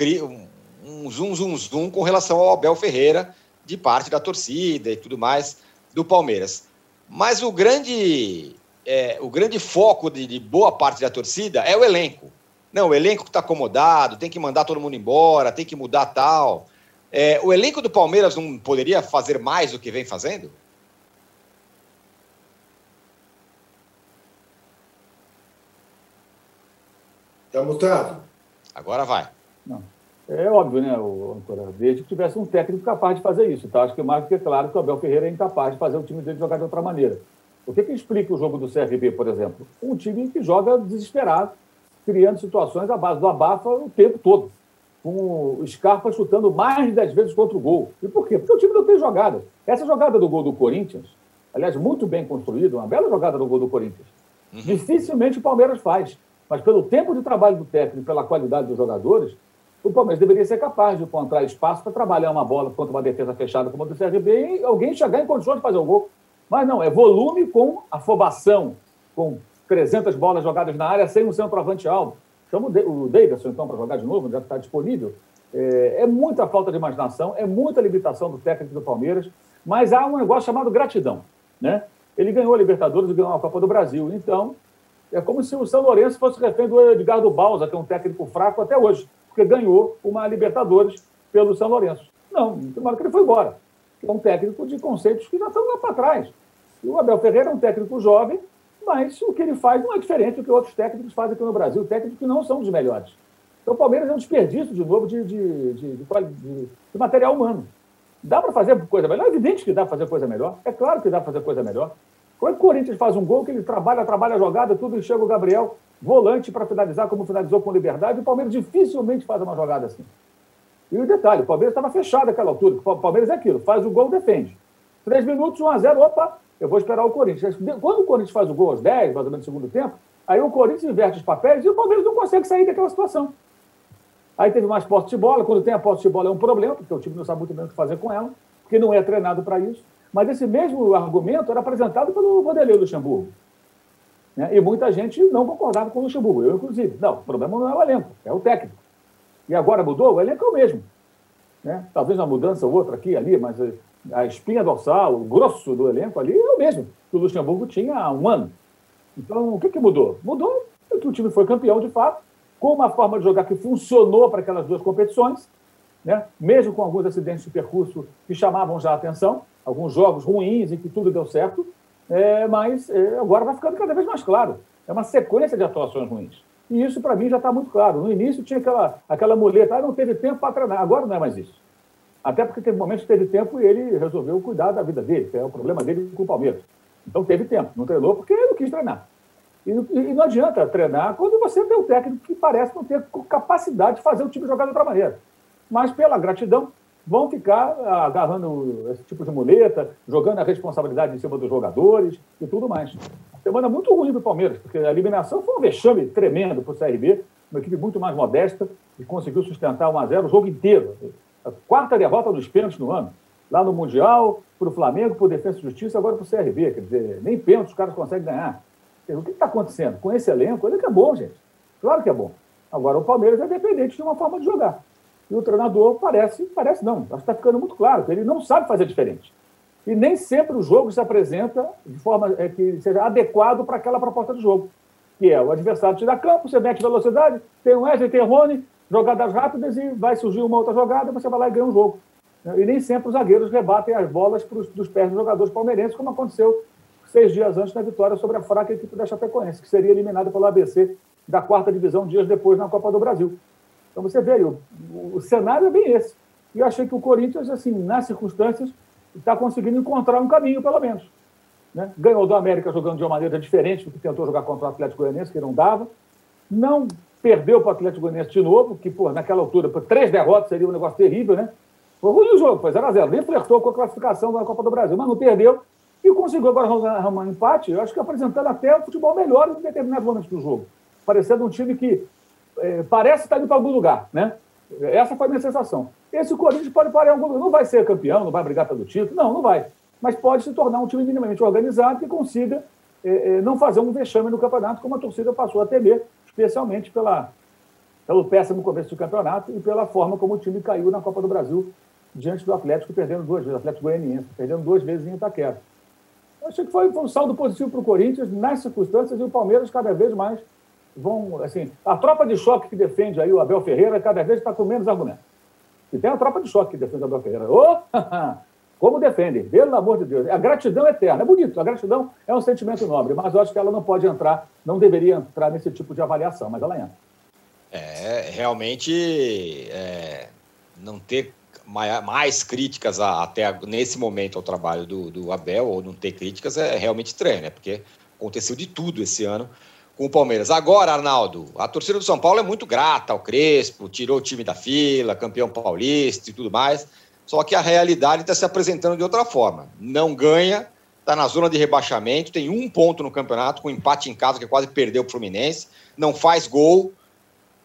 um zoom, zoom, zoom com relação ao Abel Ferreira, de parte da torcida e tudo mais do Palmeiras. Mas o grande, é, o grande foco de, de boa parte da torcida é o elenco. Não, o elenco está acomodado, tem que mandar todo mundo embora, tem que mudar tal. É, o elenco do Palmeiras não poderia fazer mais do que vem fazendo? Está mutado. Agora vai. Não. É óbvio, né, o desde que tivesse um técnico capaz de fazer isso. Tá? Acho que mais do que claro que o Abel Ferreira é incapaz de fazer o time dele jogar de outra maneira. O que, que explica o jogo do CRB, por exemplo? Um time que joga desesperado, criando situações à base do abafa o tempo todo. Com o Scarpa chutando mais de 10 vezes contra o gol. E por quê? Porque o time não tem jogada. Essa jogada do gol do Corinthians, aliás, muito bem construída, uma bela jogada do gol do Corinthians, uhum. dificilmente o Palmeiras faz. Mas pelo tempo de trabalho do técnico, pela qualidade dos jogadores, o Palmeiras deveria ser capaz de encontrar espaço para trabalhar uma bola contra uma defesa fechada como a do CRB e alguém chegar em condições de fazer o gol. Mas não, é volume com afobação, com 300 bolas jogadas na área sem um centroavante alvo. Chama o Davidson, então, para jogar de novo, já está disponível. É, é, muita falta de imaginação, é muita limitação do técnico do Palmeiras, mas há um negócio chamado gratidão. Né? Ele ganhou a Libertadores e ganhou a Copa do Brasil. Então, é como se o São Lourenço fosse refém do Edgardo Balsa, que é um técnico fraco até hoje, porque ganhou uma Libertadores pelo São Lourenço. Não, tomara que ele foi embora. É um técnico de conceitos que já estão lá para trás. E o Abel Ferreira é um técnico jovem mas o que ele faz não é diferente do que outros técnicos fazem aqui no Brasil, técnicos que não são dos melhores. Então o Palmeiras é um desperdício, de novo, de, de, de, de material humano. Dá para fazer coisa melhor? É evidente que dá para fazer coisa melhor. É claro que dá para fazer coisa melhor. Que o Corinthians faz um gol que ele trabalha, trabalha a jogada, tudo, e chega o Gabriel, volante para finalizar, como finalizou com liberdade, o Palmeiras dificilmente faz uma jogada assim. E o detalhe, o Palmeiras estava fechado naquela altura. O Palmeiras é aquilo, faz o gol, defende. Três minutos, 1 a 0 opa, eu vou esperar o Corinthians. Quando o Corinthians faz o gol aos 10, mais ou menos no segundo tempo, aí o Corinthians inverte os papéis e o Palmeiras não consegue sair daquela situação. Aí teve mais posse de bola. Quando tem a posse de bola é um problema, porque o time não sabe muito bem o que fazer com ela, porque não é treinado para isso. Mas esse mesmo argumento era apresentado pelo Vanderlei Luxemburgo. Né? E muita gente não concordava com o Luxemburgo, eu inclusive. Não, o problema não é o elenco, é o técnico. E agora mudou? O elenco é o mesmo. Né? Talvez uma mudança ou outra aqui ali, mas eh, a espinha dorsal, o grosso do elenco ali é o mesmo que o Luxemburgo tinha há um ano. Então, o que, que mudou? Mudou que o time foi campeão, de fato, com uma forma de jogar que funcionou para aquelas duas competições, né? mesmo com alguns acidentes de percurso que chamavam já a atenção, alguns jogos ruins em que tudo deu certo, é, mas é, agora vai ficando cada vez mais claro. É uma sequência de atuações ruins. E isso, para mim, já está muito claro. No início tinha aquela, aquela muleta, ah, não teve tempo para treinar. Agora não é mais isso. Até porque teve momentos que teve tempo e ele resolveu cuidar da vida dele, que é o problema dele com o Palmeiras. Então teve tempo, não treinou porque ele não quis treinar. E, e não adianta treinar quando você tem um técnico que parece não ter capacidade de fazer o time jogar de outra maneira. Mas pela gratidão, vão ficar agarrando esse tipo de muleta, jogando a responsabilidade em cima dos jogadores e tudo mais. Semana muito ruim do Palmeiras, porque a eliminação foi um vexame tremendo para o CRB, uma equipe muito mais modesta e conseguiu sustentar 1 a 0 o jogo inteiro. A quarta derrota dos pênaltis no ano. Lá no Mundial, para o Flamengo, para o Defesa e Justiça, agora para o CRB. Quer dizer, nem pênaltis os caras conseguem ganhar. O que está acontecendo? Com esse elenco, ele que é bom, gente. Claro que é bom. Agora, o Palmeiras é dependente de uma forma de jogar. E o treinador parece, parece não, acho que está ficando muito claro que ele não sabe fazer diferente. E nem sempre o jogo se apresenta de forma é, que seja adequado para aquela proposta de jogo, que é o adversário te dá campo, você mete velocidade, tem o Wesley, tem o Rony, jogadas rápidas e vai surgir uma outra jogada, você vai lá e ganha um jogo. E nem sempre os zagueiros rebatem as bolas pros, dos pés dos jogadores palmeirenses, como aconteceu seis dias antes da vitória sobre a fraca equipe da Chapecoense, que seria eliminada pelo ABC da quarta divisão dias depois na Copa do Brasil. Então você vê o, o cenário é bem esse. E eu achei que o Corinthians, assim, nas circunstâncias, está conseguindo encontrar um caminho, pelo menos. Né? Ganhou do América jogando de uma maneira diferente do que tentou jogar contra o Atlético Goianiense, que não dava. Não perdeu para o Atlético Goianiense de novo, que, pô, naquela altura, por três derrotas seria um negócio terrível, né? Foi ruim o jogo, foi 0x0. Nem flertou com a classificação da Copa do Brasil, mas não perdeu. E conseguiu agora arrumar um empate, eu acho que apresentando até o futebol melhor em determinados momentos do jogo. Parecendo um time que é, parece estar indo para algum lugar, né? Essa foi a minha sensação. Esse Corinthians pode parar em algum lugar. Não vai ser campeão, não vai brigar pelo título, não, não vai. Mas pode se tornar um time minimamente organizado que consiga é, é, não fazer um vexame no campeonato, como a torcida passou a temer, especialmente pela, pelo péssimo começo do campeonato e pela forma como o time caiu na Copa do Brasil diante do Atlético, perdendo duas vezes, Atlético Goianiense, perdendo duas vezes em Itaquera. Eu achei que foi, foi um saldo positivo para o Corinthians nas circunstâncias e o Palmeiras cada vez mais vão, assim, a tropa de choque que defende aí o Abel Ferreira cada vez está com menos argumentos. E tem a tropa de choque que defende o Abel Ferreira. Oh, como defendem, pelo amor de Deus. A gratidão é eterna, é bonito, a gratidão é um sentimento nobre, mas eu acho que ela não pode entrar, não deveria entrar nesse tipo de avaliação, mas ela entra. É, realmente, é, não ter mais, críticas a, até nesse momento ao trabalho do, do Abel, ou não ter críticas, é realmente estranho, né? Porque aconteceu de tudo esse ano com o Palmeiras. Agora, Arnaldo, a torcida do São Paulo é muito grata ao Crespo, tirou o time da fila, campeão paulista e tudo mais. Só que a realidade está se apresentando de outra forma. Não ganha, está na zona de rebaixamento, tem um ponto no campeonato, com um empate em casa, que quase perdeu o Fluminense, não faz gol.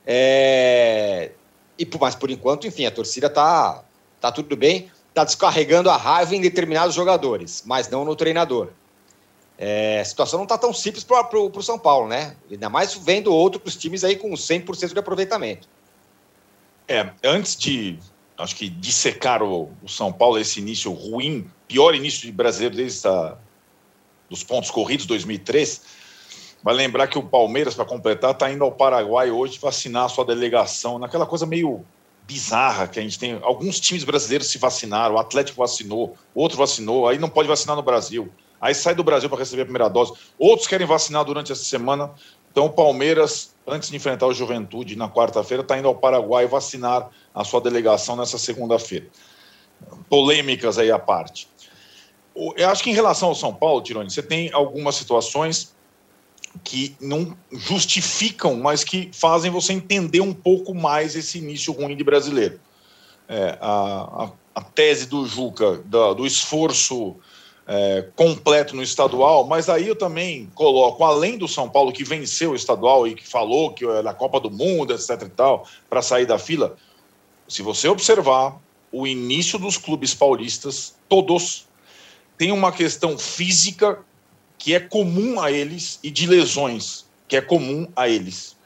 É... E, mas por enquanto, enfim, a torcida está tá tudo bem, está descarregando a raiva em determinados jogadores, mas não no treinador. É, a situação não está tão simples para o São Paulo, né? Ainda mais vendo outros times aí com 100% de aproveitamento. É, antes de, acho que, dissecar o, o São Paulo, esse início ruim, pior início de brasileiro desde a, dos pontos corridos 2003, vai lembrar que o Palmeiras, para completar, está indo ao Paraguai hoje vacinar a sua delegação, naquela coisa meio bizarra que a gente tem. Alguns times brasileiros se vacinaram, o Atlético vacinou, outro vacinou, aí não pode vacinar no Brasil aí sai do Brasil para receber a primeira dose. Outros querem vacinar durante essa semana. Então, o Palmeiras, antes de enfrentar o Juventude na quarta-feira, está indo ao Paraguai vacinar a sua delegação nessa segunda-feira. Polêmicas aí à parte. Eu acho que em relação ao São Paulo, Tironi, você tem algumas situações que não justificam, mas que fazem você entender um pouco mais esse início ruim de brasileiro. É, a, a, a, tese do Juca, do, do esforço é, completo no estadual, mas aí eu também coloco, além do São Paulo que venceu o estadual e que falou que era a Copa do Mundo, etc e tal, para sair da fila, se você observar o início dos clubes paulistas, todos têm uma questão física que é comum a eles e de lesões que é comum a eles.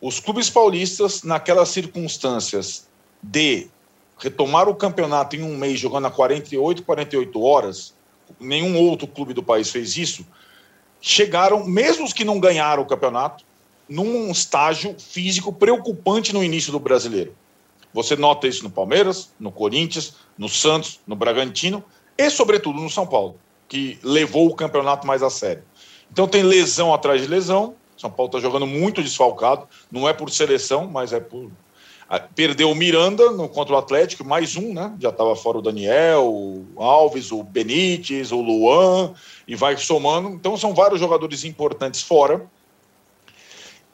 Os clubes paulistas, naquelas circunstâncias de retomar o campeonato em um mês jogando a 48, 48 horas, nenhum outro clube do país fez isso, chegaram, mesmo os que não ganharam o campeonato, num estágio físico preocupante no início do brasileiro. Você nota isso no Palmeiras, no Corinthians, no Santos, no Bragantino e, sobretudo, no São Paulo, que levou o campeonato mais a sério. Então tem lesão atrás de lesão. São Paulo está jogando muito desfalcado, não é por seleção, mas é por perdeu o Miranda no, contra o Atlético, mais um, né? Já estava fora o Daniel, o Alves, o Benítez, o Luan, e vai somando. Então são vários jogadores importantes fora.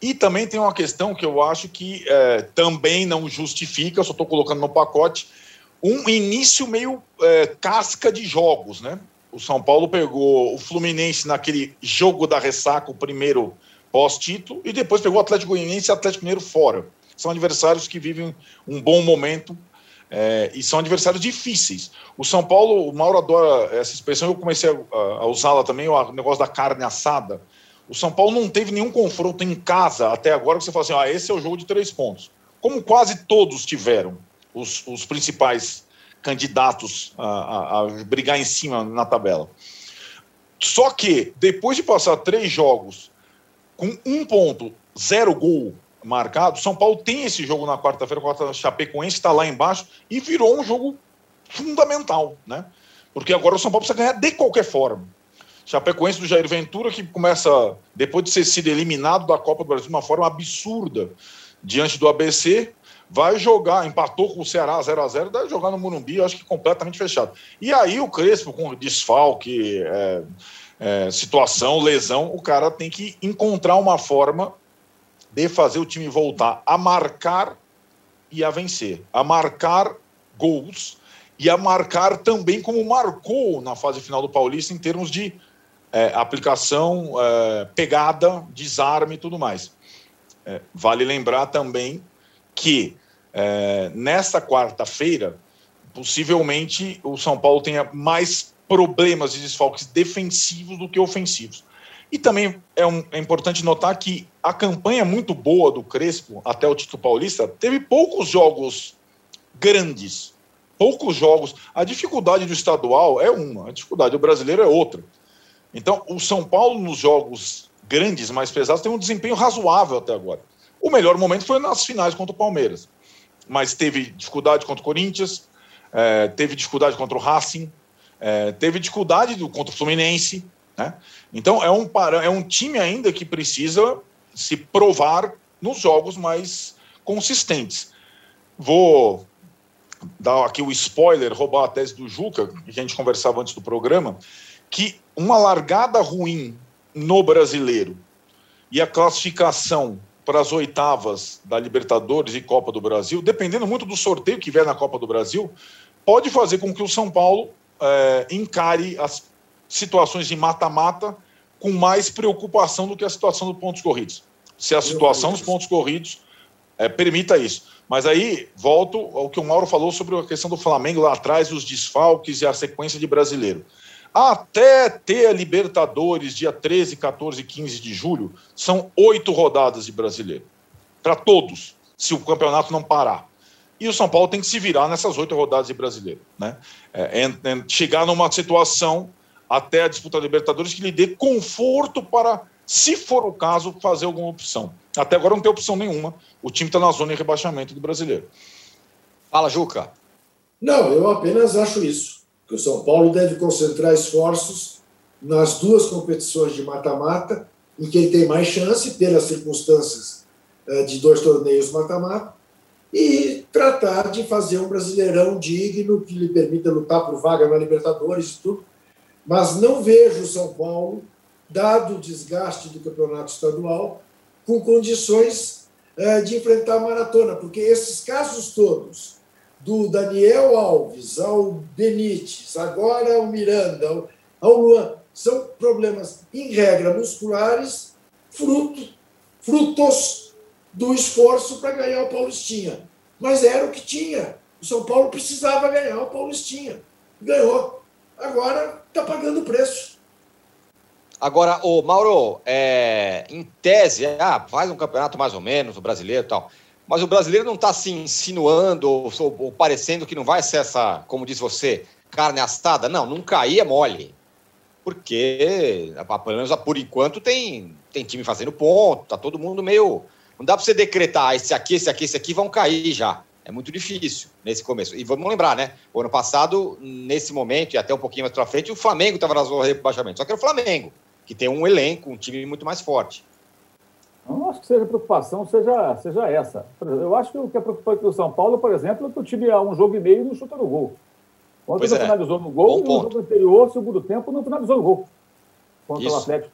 E também tem uma questão que eu acho que é, também não justifica, só estou colocando no pacote, um início meio é, casca de jogos, né? O São Paulo pegou o Fluminense naquele jogo da ressaca, o primeiro pós-título, e depois pegou o Atlético Goianiense e o Atlético Mineiro fora. São adversários que vivem um bom momento é, e são adversários difíceis. O São Paulo, o Mauro adora essa expressão, eu comecei a, a usá-la também, o negócio da carne assada. O São Paulo não teve nenhum confronto em casa até agora que você fala assim: ah, esse é o jogo de três pontos. Como quase todos tiveram, os, os principais candidatos a, a, a brigar em cima na tabela. Só que, depois de passar três jogos com um ponto, zero gol marcado, São Paulo tem esse jogo na quarta-feira contra a Chapecoense, está lá embaixo, e virou um jogo fundamental, né? Porque agora o São Paulo precisa ganhar de qualquer forma. Chapecoense do Jair Ventura, que começa, depois de ter sido eliminado da Copa do Brasil de uma forma absurda diante do ABC, vai jogar, empatou com o Ceará 0 a 0 deve jogar no Morumbi, acho que completamente fechado. E aí o Crespo, com desfalque, é, é, situação, lesão, o cara tem que encontrar uma forma de fazer o time voltar a marcar e a vencer, a marcar gols e a marcar também como marcou na fase final do Paulista em termos de é, aplicação, é, pegada, desarme e tudo mais. É, vale lembrar também que é, nesta quarta-feira, possivelmente o São Paulo tenha mais problemas de desfalques defensivos do que ofensivos. E também é, um, é, importante notar que a campanha muito boa do Crespo até o título paulista teve poucos jogos grandes, poucos jogos. A dificuldade do estadual é uma, a dificuldade do brasileiro é outra. Então, o São Paulo, nos jogos grandes, mais pesados, tem um desempenho razoável até agora. O melhor momento foi nas finais contra o Palmeiras. Mas teve dificuldade contra o Corinthians, é, teve dificuldade contra o Racing, é, teve dificuldade do, contra o Fluminense. Né? Então, é um, é um time ainda que precisa se provar nos jogos mais consistentes. Vou dar aqui o spoiler, roubar a tese do Juca, que a gente conversava antes do programa que uma largada ruim no brasileiro e a classificação para as oitavas da Libertadores e Copa do Brasil, dependendo muito do sorteio que vier na Copa do Brasil, pode fazer com que o São Paulo é, encare as situações de mata-mata com mais preocupação do que a situação dos pontos corridos. Se a situação dos pontos corridos é, permita isso. Mas aí volto ao que o Mauro falou sobre a questão do Flamengo lá atrás, os desfalques e a sequência de brasileiro. Até ter a Libertadores, dia 13, 14 e 15 de julho, são oito rodadas de brasileiro. Para todos, se o campeonato não parar. E o São Paulo tem que se virar nessas oito rodadas de brasileiro. Né? É, é, é, chegar numa situação até a disputa da Libertadores que lhe dê conforto para, se for o caso, fazer alguma opção. Até agora não tem opção nenhuma. O time está na zona de rebaixamento do brasileiro. Fala, Juca. Não, eu apenas acho isso que o São Paulo deve concentrar esforços nas duas competições de mata-mata, em quem tem mais chance, pelas circunstâncias eh, de dois torneios mata-mata, e tratar de fazer um brasileirão digno que lhe permita lutar por vaga na Libertadores e tudo. Mas não vejo o São Paulo, dado o desgaste do campeonato estadual, com condições eh, de enfrentar a maratona, porque esses casos todos do Daniel Alves ao Benítez, agora ao Miranda, ao Luan, são problemas, em regra, musculares, fruto, frutos do esforço para ganhar o Paulistinha. Mas era o que tinha. O São Paulo precisava ganhar o Paulistinha. Ganhou. Agora está pagando o preço. Agora, o Mauro, é, em tese, ah, faz um campeonato mais ou menos, o brasileiro e tal. Mas o brasileiro não está se insinuando ou, ou, parecendo que não vai ser essa, como diz você, carne assada. Não, não caía mole. Porque, pelo menos por enquanto, tem, tem time fazendo ponto, tá todo mundo meio. Não dá para você decretar ah, esse aqui, esse aqui, esse aqui vão cair já. É muito difícil nesse começo. E vamos lembrar, né? O ano passado, nesse momento, e até um pouquinho mais para frente, o Flamengo estava na zona de rebaixamento. Só que era o Flamengo, que tem um elenco, um time muito mais forte. Não acho que seja preocupação, seja, seja essa. Eu acho que o que é preocupante do São Paulo, por exemplo, é que o time há um jogo e meio não chuta no gol. Ontem não é. finalizou no gol Bom e no jogo anterior, segundo tempo, não finalizou no gol contra Isso. o Atlético.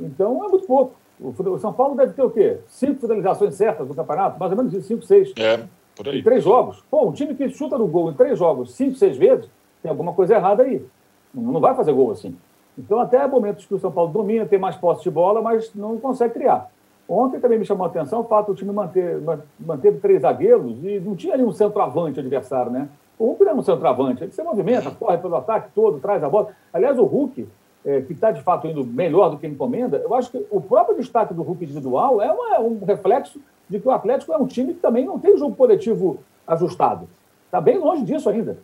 Então é muito pouco. O São Paulo deve ter o quê? Cinco finalizações certas no campeonato? Mais ou menos cinco, seis. É, em três jogos. Pô, um time que chuta no gol em três jogos, cinco, seis vezes, tem alguma coisa errada aí. Não vai fazer gol assim. Então, até momentos que o São Paulo domina, tem mais posse de bola, mas não consegue criar. Ontem também me chamou a atenção o fato do time manter, manteve três zagueiros e não tinha ali um centroavante adversário, né? O Hulk não é um centroavante, ele se movimenta, corre pelo ataque todo, traz a bola. Aliás, o Hulk, é, que está de fato indo melhor do que encomenda, eu acho que o próprio destaque do Hulk individual é uma, um reflexo de que o Atlético é um time que também não tem jogo coletivo ajustado. Está bem longe disso ainda.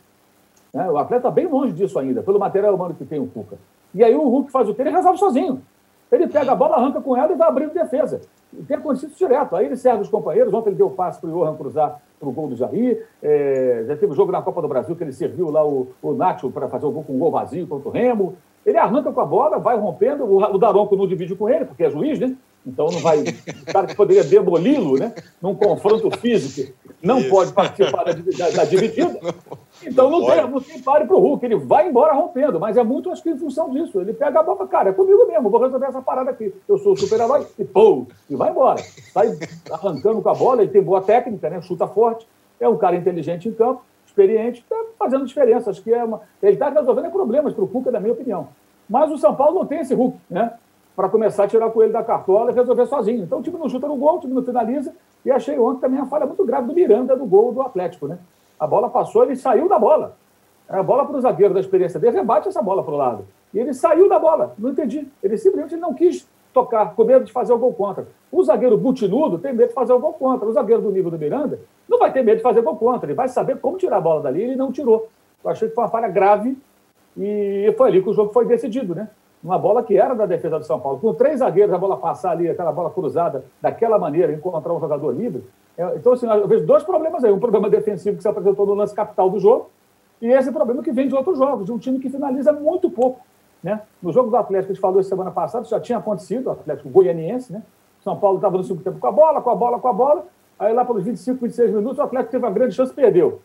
Né? O atleta está bem longe disso ainda, pelo material humano que tem o Cuca. E aí o Hulk faz o que? Ele resolve sozinho. Ele pega a bola, arranca com ela e vai abrindo defesa. E tem acontecido direto. Aí ele serve os companheiros. Ontem ele deu o passe para o Johan cruzar para o gol do Jair. É, já teve o jogo na Copa do Brasil que ele serviu lá o, o Nacho para fazer o gol com um gol vazio contra o Remo. Ele arranca com a bola, vai rompendo. O, Daronco não divide com ele, porque é juiz, né? Então não vai. O cara que poderia demoli-lo, né? Num confronto físico, não Isso. pode participar da, da, da dividida. Então não, não tem, não tem pare para o Hulk, ele vai embora rompendo, mas é muito, acho que, em função disso. Ele pega a bola, cara, é comigo mesmo, vou resolver essa parada aqui. Eu sou o super-herói, e pô, e vai embora. Sai arrancando com a bola, ele tem boa técnica, né? Chuta forte, é um cara inteligente em campo, experiente, está fazendo diferença. Acho que é uma. Ele está resolvendo problemas para o Hulk, na minha opinião. Mas o São Paulo não tem esse Hulk, né? Para começar a tirar o coelho da cartola e resolver sozinho. Então o time não chuta no gol, o time não finaliza. E achei ontem também a falha muito grave do Miranda do gol do Atlético, né? A bola passou, ele saiu da bola. A bola para o zagueiro da experiência dele, rebate essa bola para o lado. E ele saiu da bola, não entendi. Ele simplesmente não quis tocar, com medo de fazer o gol contra. O zagueiro butinudo tem medo de fazer o gol contra. O zagueiro do nível do Miranda não vai ter medo de fazer gol contra. Ele vai saber como tirar a bola dali ele não tirou. Eu achei que foi uma falha grave e foi ali que o jogo foi decidido, né? Uma bola que era da defesa do São Paulo. Com três zagueiros, a bola passar ali, aquela bola cruzada, daquela maneira, encontrar um jogador livre. É, então, assim, eu vejo dois problemas aí. Um problema defensivo que se apresentou no lance capital do jogo e esse problema que vem de outros jogos, de um time que finaliza muito pouco. Né? No jogo do Atlético, a gente falou semana passada, isso já tinha acontecido, o Atlético goianiense, né? São Paulo estava no segundo tempo com a bola, com a bola, com a bola. Aí lá pelos 25, 26 minutos, o Atlético teve uma grande chance e perdeu.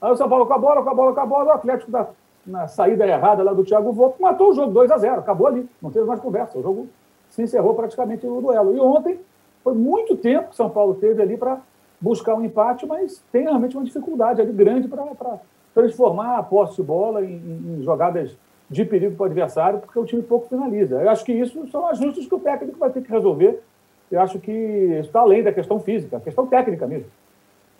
Aí o São Paulo com a bola, com a bola, com a bola, o Atlético da, na saída errada lá do Thiago Volpe matou o jogo 2 a 0 acabou ali, não teve mais conversa. O jogo se encerrou praticamente no duelo. E ontem foi muito tempo que São Paulo teve ali para buscar um empate, mas tem realmente uma dificuldade ali grande para transformar a posse de bola em, em jogadas de perigo para o adversário, porque o time pouco finaliza. Eu acho que isso são ajustes que o técnico vai ter que resolver. Eu acho que está além da questão física, a questão técnica mesmo.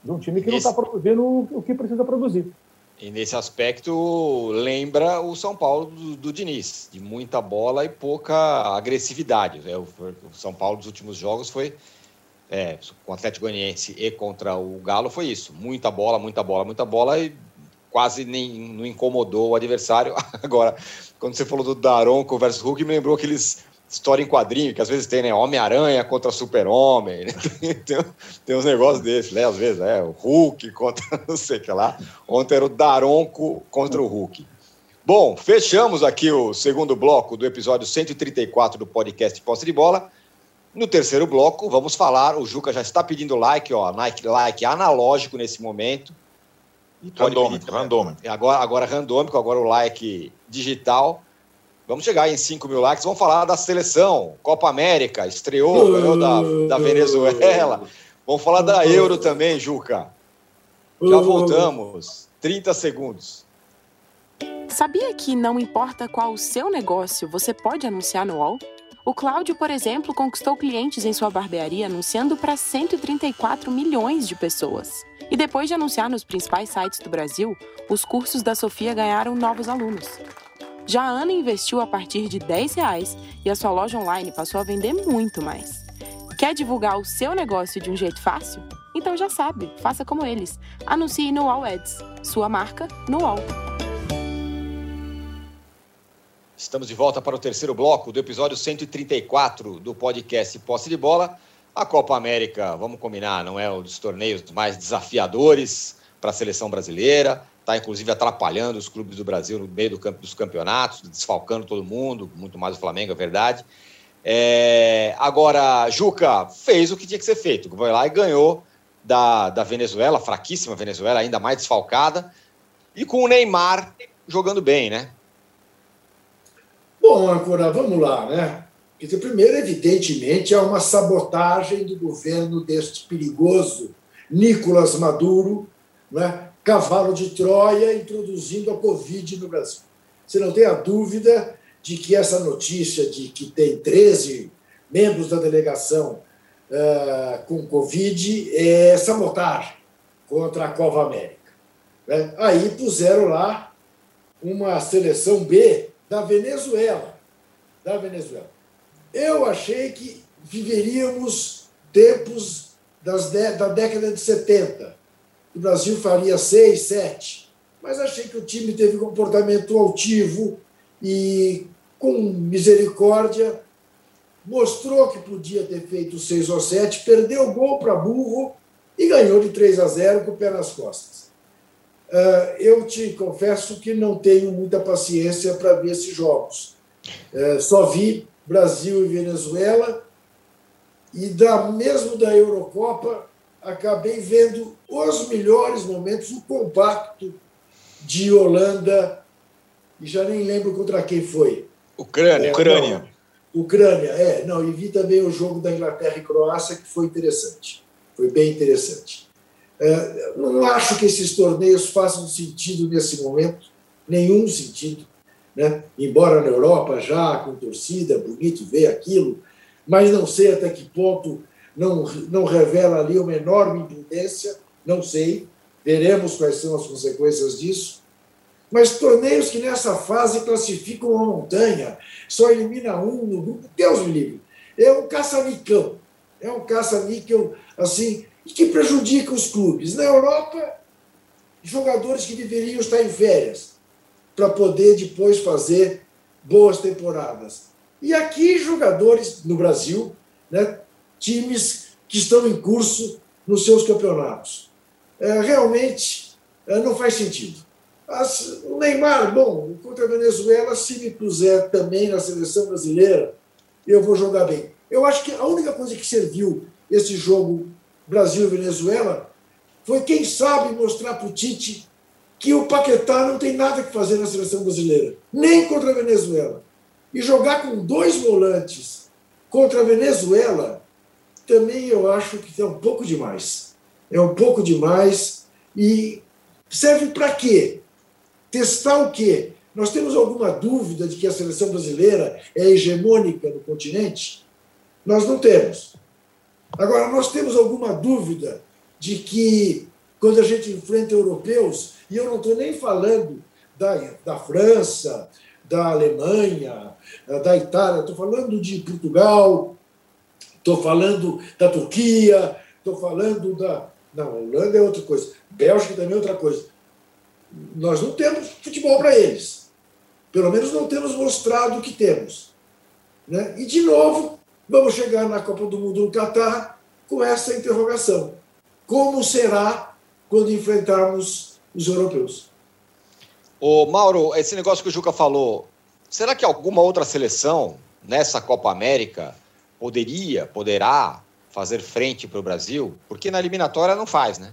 De um time que não está produzindo o que precisa produzir. E nesse aspecto, lembra o São Paulo do, do Diniz, de muita bola e pouca agressividade. É, o, o São Paulo dos últimos jogos foi é, com o Atlético Goianiense e contra o Galo foi isso. Muita bola, muita bola, muita bola e quase nem não incomodou o adversário. Agora, quando você falou do Daronco versus Hulk, me lembrou aqueles história em quadrinho, que às vezes tem, né? Homem-Aranha contra Super-Homem, né? tem, tem, uns negócios desses, né? Às vezes, é o Hulk contra não sei o que lá. Ontem era o Daronco contra o Hulk. Bom, fechamos aqui o segundo bloco do episódio 134 do podcast Posse de Bola. No terceiro bloco, vamos falar. O Juca já está pedindo like, ó, like, like analógico nesse momento. Randômico, pedir, randômico. Agora, agora randômico, agora o like digital. Vamos chegar em 5 mil likes. Vamos falar da seleção. Copa América, estreou, ganhou da, da Venezuela. Vamos falar da Euro também, Juca. Já voltamos. 30 segundos. Sabia que não importa qual o seu negócio, você pode anunciar no UOL? O Cláudio, por exemplo, conquistou clientes em sua barbearia anunciando para 134 milhões de pessoas. E depois de anunciar nos principais sites do Brasil, os cursos da Sofia ganharam novos alunos. Já a Ana investiu a partir de 10 reais e a sua loja online passou a vender muito mais. Quer divulgar o seu negócio de um jeito fácil? Então já sabe, faça como eles. Anuncie no All Ads. Sua marca no All. Estamos de volta para o terceiro bloco do episódio 134 do podcast Posse de Bola. A Copa América, vamos combinar, não é um dos torneios mais desafiadores para a seleção brasileira está inclusive atrapalhando os clubes do Brasil no meio do campo dos campeonatos, desfalcando todo mundo, muito mais o Flamengo, é verdade. É, agora, Juca fez o que tinha que ser feito, foi lá e ganhou da, da Venezuela, fraquíssima Venezuela, ainda mais desfalcada, e com o Neymar jogando bem, né? Bom, agora vamos lá, né? Porque, primeiro, evidentemente, é uma sabotagem do governo deste perigoso Nicolas Maduro, né? Cavalo de Troia, introduzindo a Covid no Brasil. Você não tem a dúvida de que essa notícia de que tem 13 membros da delegação uh, com Covid é sabotagem contra a Cova América. Né? Aí puseram lá uma seleção B da Venezuela. Da Venezuela. Eu achei que viveríamos tempos das da década de 70. O Brasil faria seis, sete. Mas achei que o time teve comportamento altivo e, com misericórdia, mostrou que podia ter feito seis ou sete, perdeu o gol para burro e ganhou de 3 a 0 com o pé nas costas. Uh, eu te confesso que não tenho muita paciência para ver esses jogos. Uh, só vi Brasil e Venezuela e da mesmo da Eurocopa acabei vendo os melhores momentos, o compacto de Holanda e já nem lembro contra quem foi. Ucrânia. É, Ucrânia. Não, Ucrânia, é. Não, e vi também o jogo da Inglaterra e Croácia, que foi interessante. Foi bem interessante. É, não acho que esses torneios façam sentido nesse momento, nenhum sentido. Né? Embora na Europa já com torcida, bonito ver aquilo, mas não sei até que ponto não, não revela ali uma enorme impotência, não sei, veremos quais são as consequências disso. Mas torneios que nessa fase classificam uma montanha, só elimina um no grupo, Deus me livre. É um caça-nicão. É um caça-níquel assim, que prejudica os clubes. Na Europa, jogadores que deveriam estar em férias para poder depois fazer boas temporadas. E aqui, jogadores no Brasil, né, times que estão em curso nos seus campeonatos. É, realmente é, não faz sentido. As, o Neymar, bom, contra a Venezuela, se me puser também na seleção brasileira, eu vou jogar bem. Eu acho que a única coisa que serviu esse jogo Brasil e Venezuela foi, quem sabe, mostrar para o Tite que o Paquetá não tem nada que fazer na seleção brasileira, nem contra a Venezuela. E jogar com dois volantes contra a Venezuela, também eu acho que é um pouco demais. É um pouco demais. E serve para quê? Testar o quê? Nós temos alguma dúvida de que a seleção brasileira é hegemônica no continente? Nós não temos. Agora, nós temos alguma dúvida de que, quando a gente enfrenta europeus, e eu não estou nem falando da, da França, da Alemanha, da Itália, estou falando de Portugal, estou falando da Turquia, estou falando da. Não, Holanda é outra coisa, Bélgica também é outra coisa. Nós não temos futebol para eles. Pelo menos não temos mostrado o que temos. Né? E, de novo, vamos chegar na Copa do Mundo no Catar com essa interrogação: como será quando enfrentarmos os europeus? Ô, Mauro, esse negócio que o Juca falou, será que alguma outra seleção nessa Copa América poderia, poderá fazer frente para o Brasil? Porque na eliminatória não faz, né?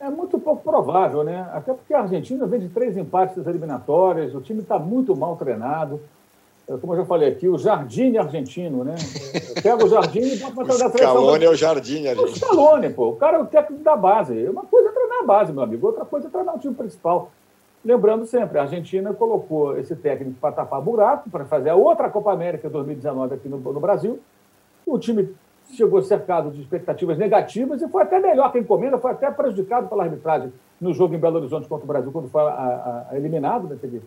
É muito pouco provável, né? Até porque a Argentina vem de três empates das eliminatórias, o time está muito mal treinado. É, como eu já falei aqui, o Jardim argentino, né? Pega o Jardim e bota para treinar a seleção. Scaloni é o Jardim argentino. O Scaloni, pô. O cara é o técnico da base. Uma coisa é treinar a base, meu amigo. Outra coisa é treinar o time principal. Lembrando sempre, a Argentina colocou esse técnico para tapar buraco, para fazer a outra Copa América 2019 aqui no, no Brasil. O time chegou cercado de expectativas negativas e foi até melhor que a encomenda, foi até prejudicado pela arbitragem no jogo em Belo Horizonte contra o Brasil, quando foi a, a, eliminado, né? Teve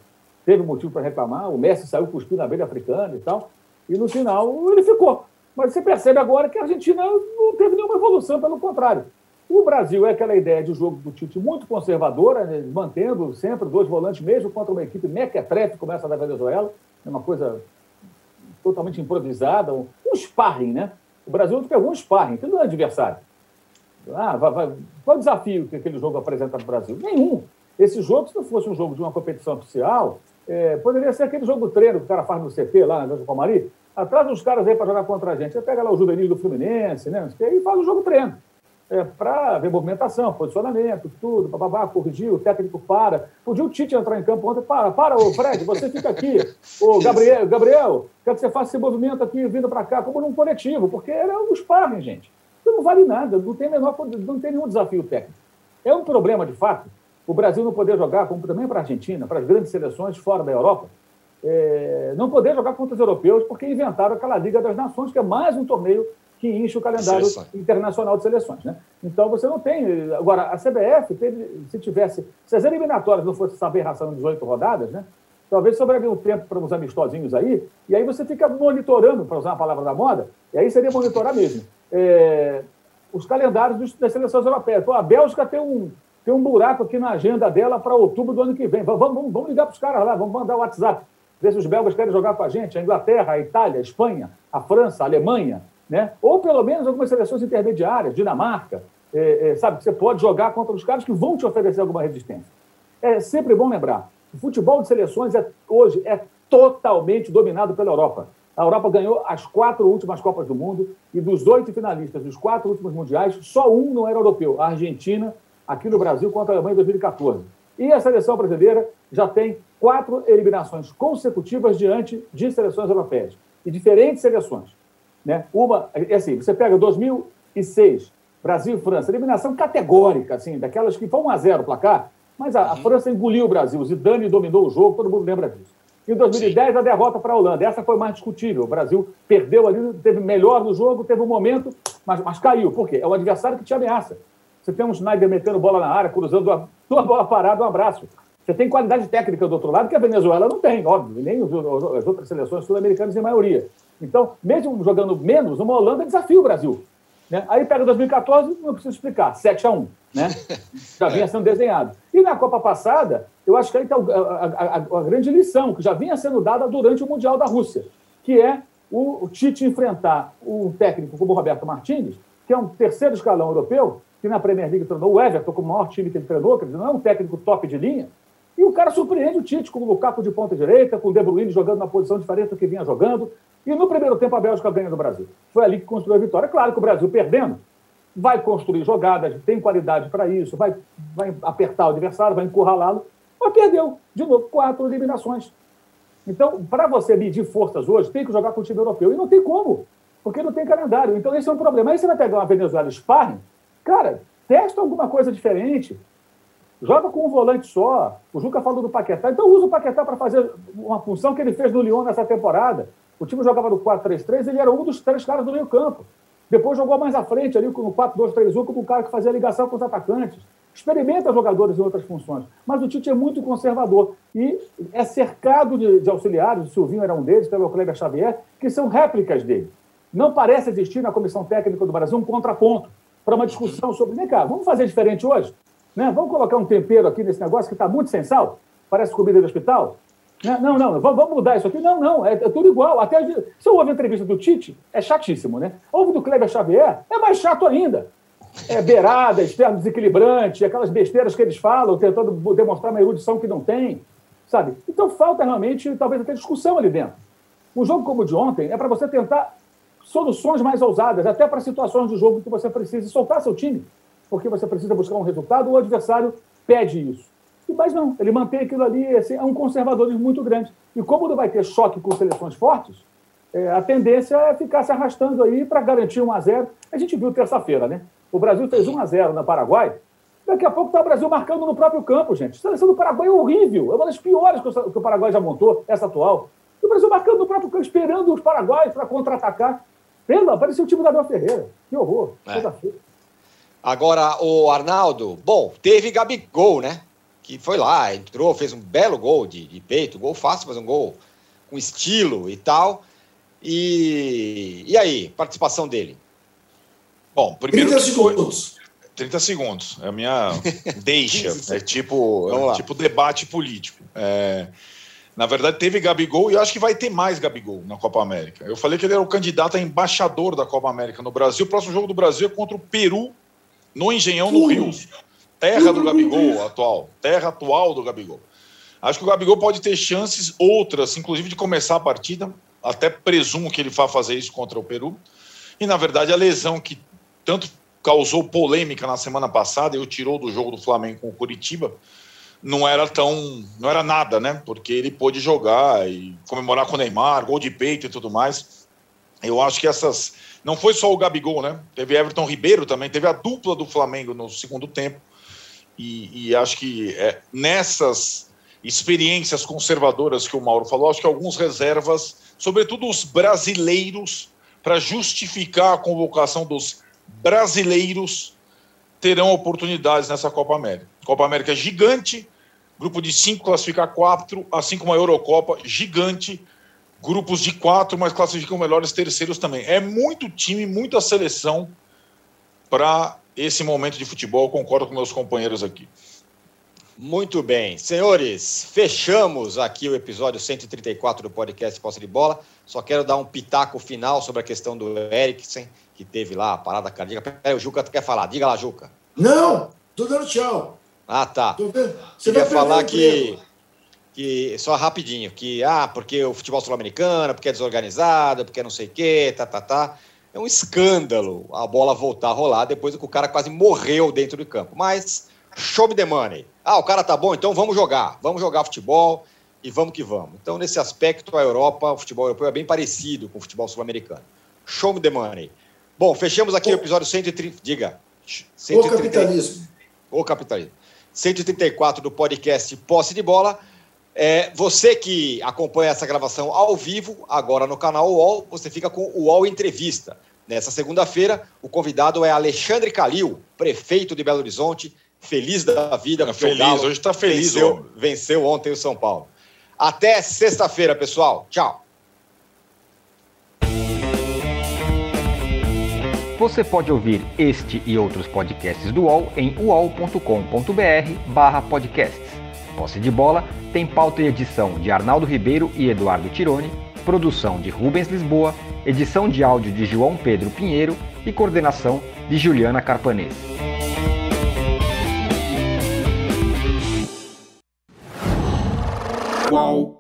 teve motivo para reclamar, o Messi saiu cuspindo a abelha africana e tal, e no final ele ficou. Mas você percebe agora que a Argentina não teve nenhuma evolução, pelo contrário. O Brasil é aquela ideia de jogo do Tite muito conservadora, né, mantendo sempre dois volantes, mesmo contra uma equipe mequetrefe como essa da Venezuela, é uma coisa totalmente improvisada, um, sparring, né? O Brasil pegou um sparring, que não é adversário. Ah, vai, vai. Qual o desafio que aquele jogo apresenta para o Brasil? Nenhum. Esse jogo, se não fosse um jogo de uma competição oficial, é, poderia ser aquele jogo treino que o cara faz no CT lá na Palmari. Atrás uns caras aí para jogar contra a gente. Você pega lá o juvenil do Fluminense, né? E faz o jogo treino. É, para ver movimentação, posicionamento, tudo, bababá, corrigir, o técnico para. Podia o Tite entrar em campo ontem, para, para, ô Fred, você fica aqui. Ô Gabriel, Gabriel, quero que você faça esse movimento aqui, vindo para cá, como num coletivo, porque era um sparring, gente. Isso não vale nada, não tem, menor, não tem nenhum desafio técnico. É um problema, de fato, o Brasil não poder jogar, como também para a Argentina, para as grandes seleções fora da Europa, é, não poder jogar contra os europeus, porque inventaram aquela Liga das Nações, que é mais um torneio que enche o calendário Seleção. internacional de seleções. Né? Então você não tem. Agora, a CBF, teve, se tivesse. Se as eliminatórias não fossem saber ração em 18 rodadas, né? talvez sobraria um tempo para uns amistosinhos aí, e aí você fica monitorando, para usar a palavra da moda, e aí seria monitorar mesmo. É, os calendários das seleções europeias. Pô, a Bélgica tem um, tem um buraco aqui na agenda dela para outubro do ano que vem. Vamos, vamos, vamos ligar para os caras lá, vamos mandar o WhatsApp, ver se os belgas querem jogar com a gente, a Inglaterra, a Itália, a Espanha, a França, a Alemanha, né? ou pelo menos algumas seleções intermediárias, Dinamarca, é, é, sabe, que você pode jogar contra os caras que vão te oferecer alguma resistência. É sempre bom lembrar, o futebol de seleções é, hoje é totalmente dominado pela Europa. A Europa ganhou as quatro últimas Copas do Mundo e dos oito finalistas dos quatro últimos mundiais, só um não era europeu, a Argentina, aqui no Brasil, contra a Alemanha em 2014. E a seleção brasileira já tem quatro eliminações consecutivas diante de seleções europeias, e diferentes seleções. Né? Uma, é assim, você pega 2006, Brasil e França, eliminação categórica, assim, daquelas que foi 1 a 0 o placar, mas a, a, uhum. França engoliu o Brasil, Zidane dominou o jogo, todo mundo lembra disso. Em 2010, Sim. a derrota para a Holanda. Essa foi mais discutível. O Brasil perdeu ali, teve melhor no jogo, teve um momento, mas, mas caiu. Por quê? É o adversário que te ameaça. Você tem um Schneider metendo bola na área, cruzando a tua bola parada, um abraço. Você tem qualidade técnica do outro lado que a Venezuela não tem, óbvio, nem as outras seleções sul-americanas em maioria. Então, mesmo jogando menos, uma Holanda desafia o Brasil. Né? Aí pega 2014, não preciso explicar, 7 a 1 né? Já vinha sendo desenhado. E na Copa passada, eu acho que aí está a, a, a, grande lição, que já vinha sendo dada durante o Mundial da Rússia, que é o, o Tite enfrentar um técnico como o Roberto Martins, que é um terceiro escalão europeu, que na Premier League treinou o Everton como o maior time que ele treinou, quer dizer, não é um técnico top de linha, e o cara surpreende o Tite com o Lukaku de ponta direita, com o De Bruyne jogando na posição diferente do que vinha jogando, e no primeiro tempo a Bélgica ganha do Brasil. Foi ali que construiu a vitória. Claro que o Brasil perdendo, vai construir jogadas, tem qualidade para isso, vai, vai apertar o adversário, vai encurralá-lo, mas perdeu, de novo, quatro eliminações. Então, para você medir forças hoje, tem que jogar com o time europeu. E não tem como, porque não tem calendário. Então, esse é um problema. Aí você vai pegar uma Venezuela sparring, cara, testa alguma coisa diferente. Joga com um volante só. O Juca falou do Paquetá. Então, usa o Paquetá para fazer uma função que ele fez no Lyon nessa temporada. O time jogava no 4-3-3, ele era um dos três caras do meio campo. Depois jogou mais à frente ali no 4-2-3-1 como o cara que fazia ligação com os atacantes. Experimenta jogadores em outras funções. Mas o Tite é muito conservador e é cercado de, de auxiliares, o Silvinho era um deles, também o Kleber Xavier, que são réplicas dele. Não parece existir na Comissão Técnica do Brasil um contraponto para uma discussão sobre, vem cá, vamos fazer diferente hoje? Né? Vamos colocar um tempero aqui nesse negócio que está muito sem sal? Parece comida de hospital? Né? Não, não, vamos mudar isso aqui. Não, não, é, é tudo igual. Até se eu ouvir a entrevista do Tite, é chatíssimo, né? Ouve do Kleber Xavier, é mais chato ainda. É beirada, externo desequilibrante, aquelas besteiras que eles falam, tentando demonstrar uma erudição que não tem, sabe? Então falta realmente, talvez até discussão ali dentro. Um jogo como o de ontem é para você tentar soluções mais ousadas, até para situações do jogo que você precisa soltar seu time, porque você precisa buscar um resultado, o adversário pede isso. Mas não, ele mantém aquilo ali, assim, é um conservadorismo muito grande. E como não vai ter choque com seleções fortes, é, a tendência é ficar se arrastando aí para garantir 1 a 0 A gente viu terça-feira, né? O Brasil fez 1 a 0 na Paraguai. Daqui a pouco está o Brasil marcando no próprio campo, gente. A seleção do Paraguai é horrível. É uma das piores que o Paraguai já montou, essa atual. E o Brasil marcando no próprio campo, esperando os paraguaios para contra-atacar. Pela, parecia o time da Abel Ferreira. Que horror. É. Agora, o Arnaldo, bom, teve Gabigol, né? Que foi lá, entrou, fez um belo gol de, de peito, gol fácil, mas um gol com estilo e tal. E, e aí, participação dele? Bom, primeiro. 30 segundos. 30 segundos. É a minha deixa. é tipo, é tipo debate político. É, na verdade, teve Gabigol e eu acho que vai ter mais Gabigol na Copa América. Eu falei que ele era o candidato a embaixador da Copa América no Brasil. O próximo jogo do Brasil é contra o Peru, no Engenhão, no Rio terra do Gabigol atual, terra atual do Gabigol. Acho que o Gabigol pode ter chances outras, inclusive de começar a partida. Até presumo que ele vá fazer isso contra o Peru. E na verdade a lesão que tanto causou polêmica na semana passada e o tirou do jogo do Flamengo com o Curitiba não era tão, não era nada, né? Porque ele pôde jogar e comemorar com o Neymar, gol de peito e tudo mais. Eu acho que essas. Não foi só o Gabigol, né? Teve Everton Ribeiro também, teve a dupla do Flamengo no segundo tempo. E, e acho que é, nessas experiências conservadoras que o Mauro falou, acho que alguns reservas, sobretudo os brasileiros, para justificar a convocação dos brasileiros, terão oportunidades nessa Copa América. Copa América é gigante, grupo de cinco classificar quatro, assim como a Eurocopa, gigante, grupos de quatro, mas classificam melhores terceiros também. É muito time, muita seleção para esse momento de futebol, concordo com meus companheiros aqui. Muito bem. Senhores, fechamos aqui o episódio 134 do podcast Posse de Bola. Só quero dar um pitaco final sobre a questão do Eriksen, que teve lá a parada cardíaca. Peraí, o Juca quer falar. Diga lá, Juca. Não, tô dando tchau. Ah, tá. Você vai falar que, que. Só rapidinho, que. Ah, porque o futebol sul-americano, porque é desorganizado, porque não sei o quê, tá, tá, tá. É um escândalo a bola voltar a rolar depois que o cara quase morreu dentro do campo. Mas show me the money. Ah, o cara tá bom, então vamos jogar. Vamos jogar futebol e vamos que vamos. Então, nesse aspecto, a Europa, o futebol europeu é bem parecido com o futebol sul-americano. Show me the money. Bom, fechamos aqui o, o episódio 130. Diga. 130, o capitalismo. O capitalismo. 134 do podcast Posse de Bola. É, você que acompanha essa gravação ao vivo, agora no canal UOL, você fica com o UOL Entrevista. Nessa segunda-feira, o convidado é Alexandre Calil, prefeito de Belo Horizonte, feliz da vida. É feliz, Galo hoje está feliz. Venceu, venceu ontem o São Paulo. Até sexta-feira, pessoal. Tchau. Você pode ouvir este e outros podcasts do UOL em uol.com.br podcasts. Posse de bola tem pauta e edição de Arnaldo Ribeiro e Eduardo Tironi, produção de Rubens Lisboa, edição de áudio de João Pedro Pinheiro e coordenação de Juliana Carpanês. Uau!